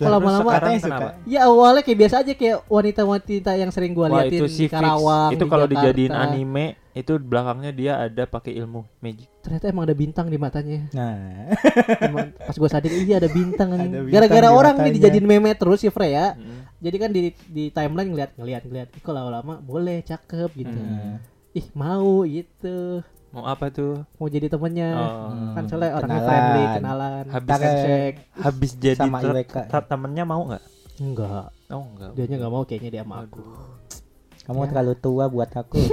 Kalau lama-lama suka. Ya awalnya kayak biasa aja kayak wanita-wanita yang sering gue Wah liatin itu fix. Karawang Itu kalau dijadiin anime itu belakangnya dia ada pakai ilmu magic. Ternyata emang ada bintang di matanya Nah, Emang pas gue sadar iya ada bintang Gara-gara di orang nih matanya. dijadiin meme terus si Freya Mm. Jadi kan di di timeline ngeliat ngeliat ngeliat Ih, kok lama-lama boleh cakep gitu Hmm. Ih mau gitu Mau apa tuh? Mau jadi temennya Oh. Kan soalnya orangnya Kenalan. friendly Kenalan Habis Handshake Habis jadi Sama IWK. ter- temennya mau nggak? Enggak Oh enggak. Dianya gak mau kayaknya dia sama aku kamu terlalu tua buat aku.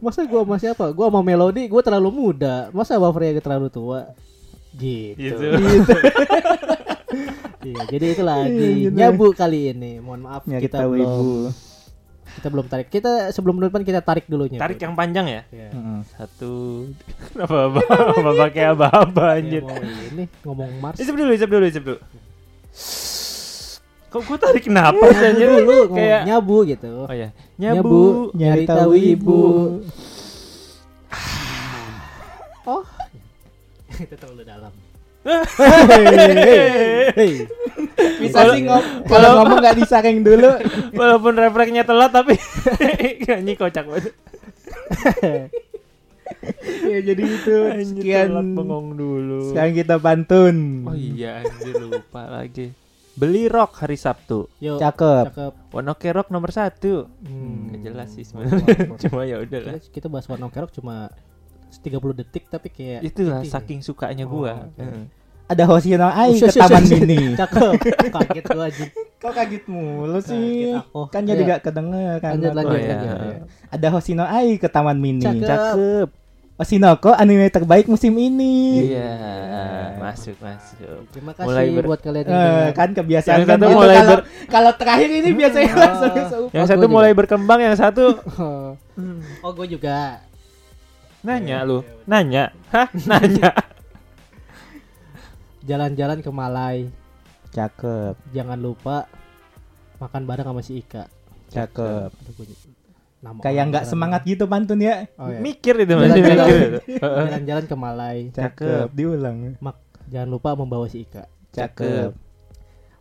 Masa gua sama siapa? Gua sama Melody Gua terlalu muda Masa sama Freya terlalu tua Gitu, Gitu. Iya, jadi itu lagi Gitu. nyabu kali ini. Mohon maaf Ya kita kita belum wibu. Kita belum tarik. Kita sebelum depan kita tarik dulu nyabu. Tarik yang panjang ya? Iya. Mm-mm. Satu. Kenapa bapak pakai apa-apa Ya, anjir? ini ngomong Mars. Isep dulu, isep dulu, isep dulu. Kok gue tarik napas nyabu anjir? dulu Kayak nyabu gitu Oh ya, nyabu nyabu. nyari tahu ibu oh itu terlalu dalam Hei, Bisa sih ngom kalau ngomong nggak disaring dulu. Walaupun refleksnya telat tapi ini kocak banget. ya jadi itu Anjir, sekian. telat bengong dulu. Sekarang kita pantun. Oh iya anjir lupa lagi. Beli rok hari Sabtu. yuk Cakep. cakep Wonoke rok nomor satu. Hmm. Nggak jelas sih sebenarnya. Cuma ya udah lah. kita, kita bahas One Ok Rock cuma 30 detik tapi kayak Itulah saking sukanya gua. Oh, oke. Heeh. Ada Hoshino Ai Ush, ke ush, Taman ush, ush. Mini. cakep kaget gua aja Kok kaget mulu sih? Kaget aku. Kan jadi Iya. gak kedengeran. Lanjut, aku. lanjut, Oh, iya. lanjut. Ada Hoshino Ai ke Taman Mini. Cakep. Oshinoko anime terbaik musim ini. Iya, masuk masuk. terima kasih Mulai ber- buat kalian yang Eh, dengar. kan kebiasaan Yang kan satu mulai kalau, ber- kalau terakhir ini biasanya Oh. langsung. Yang Oh, satu mulai berkembang, yang satu oh gue juga nanya lu, nanya, hah, nanya. jalan-jalan ke Malai Cakep, jangan lupa makan bareng sama si Ika cakep. Nama Kayak nggak semangat gitu pantun ya. oh, iya. Mikir itu masih Jalan-jalan. mikir. jalan-jalan ke Malai Cakep, diulang. mak jangan lupa membawa si Ika Cakep,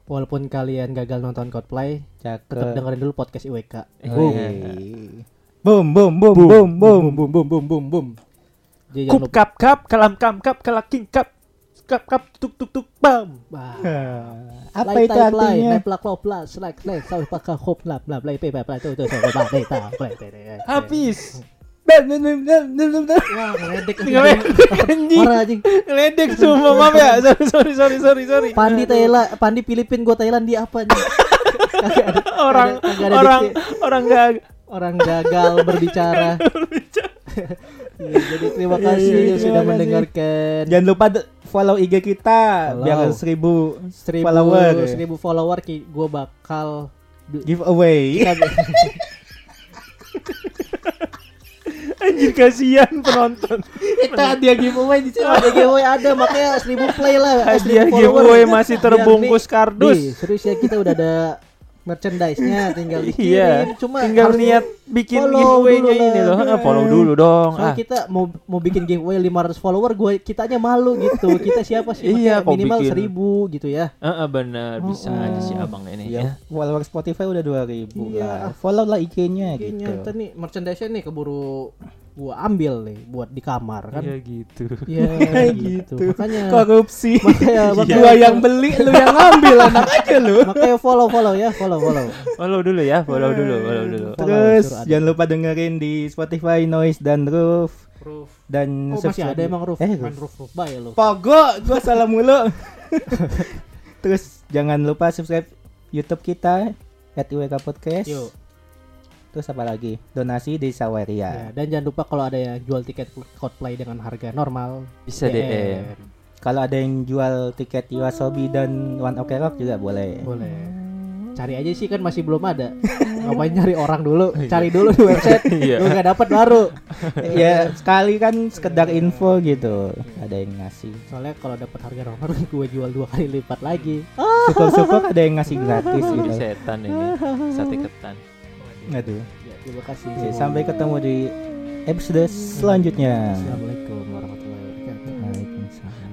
walaupun kalian gagal nonton Coldplay tetap cakep. dengerin dulu podcast IWK Oh, Boom. iya. Boom, boom, boom, boom, boom. boom boom boom boom boom jadi jangan Kup kap kap, kalam kam kap, kalaking kap, kap kap tuk tuk tuk bam. Apa itu artinya? black plak black, plas lai lai sau pakai hop lap lap lay pay pay itu tuh tuh tuh tuh tuh lai. Habis. Wah, ngeledek. Marah semua maaf ya. Sorry sorry sorry sorry sorry. Pandi Thailand, Pandi Filipin gua Thailand dia apa nih? orang orang orang gagal orang gagal berbicara Iya, jadi terima kasih Iya, iya, yang sudah kasih. mendengarkan. Jangan lupa follow IG kita Follow. biar seribu seribu follower. seribu follower ki gue bakal giveaway. anjir kasihan penonton. kita hadiah giveaway di sini ada giveaway ada makanya seribu play lah eh, Hadiah giveaway masih terbungkus kardus. nih, serius ya kita udah ada merchandise-nya tinggal dikirim Iya, cuma tinggal niat bikin giveaway-nya ini loh. Ah, follow dulu dong. Soalnya Ah, kita mau mau bikin giveaway 500 follower gue kitanya malu gitu kita siapa sih Iya, minimal bikin. 1000 gitu ya Heeh, bener bisa Oh, aja si abang ini Ya, ya. follower Spotify udah 2000 Iya. lah. Follow lah IG-nya kayaknya gitu. ntar nih merchandise nih keburu gua ambil nih buat di kamar kan Iya gitu. Iya gitu. gitu. Makanya Korupsi. makanya makanya, Gua yang beli, lu yang ngambil anak aja lu. makanya follow follow ya, follow follow. Follow dulu ya, follow dulu, follow dulu. Follow, Terus ada. jangan lupa dengerin di Spotify, Noise dan Roof Roof. dan Oh, masih subscribe- ada emang roof. Eh, Main Roof. roof roof bye lu. Pogo, gua salah mulu. Terus jangan lupa subscribe YouTube kita @iwk Podcast. Yuk. Terus apa lagi? Donasi di Ya, Saweria. dan jangan lupa kalau ada yang jual tiket Coldplay dengan harga normal Bisa DM. Kalau ada yang jual tiket Yoasobi dan One Ok Rock juga boleh. Boleh. Cari aja sih kan masih belum ada. Ngapain nyari orang dulu? Cari dulu di website. Iya. Lu nggak dapat baru. ya sekali kan sekedar info gitu. Ada yang ngasih. Soalnya kalau dapat harga normal gue jual dua kali lipat lagi. Syukur-syukur ada yang ngasih gratis gitu. setan ini, sate ketan. Aduh. Ya, terima kasih. Oke, sampai ketemu di episode selanjutnya. Assalamualaikum warahmatullahi wabarakatuh. Waalaikumsalam.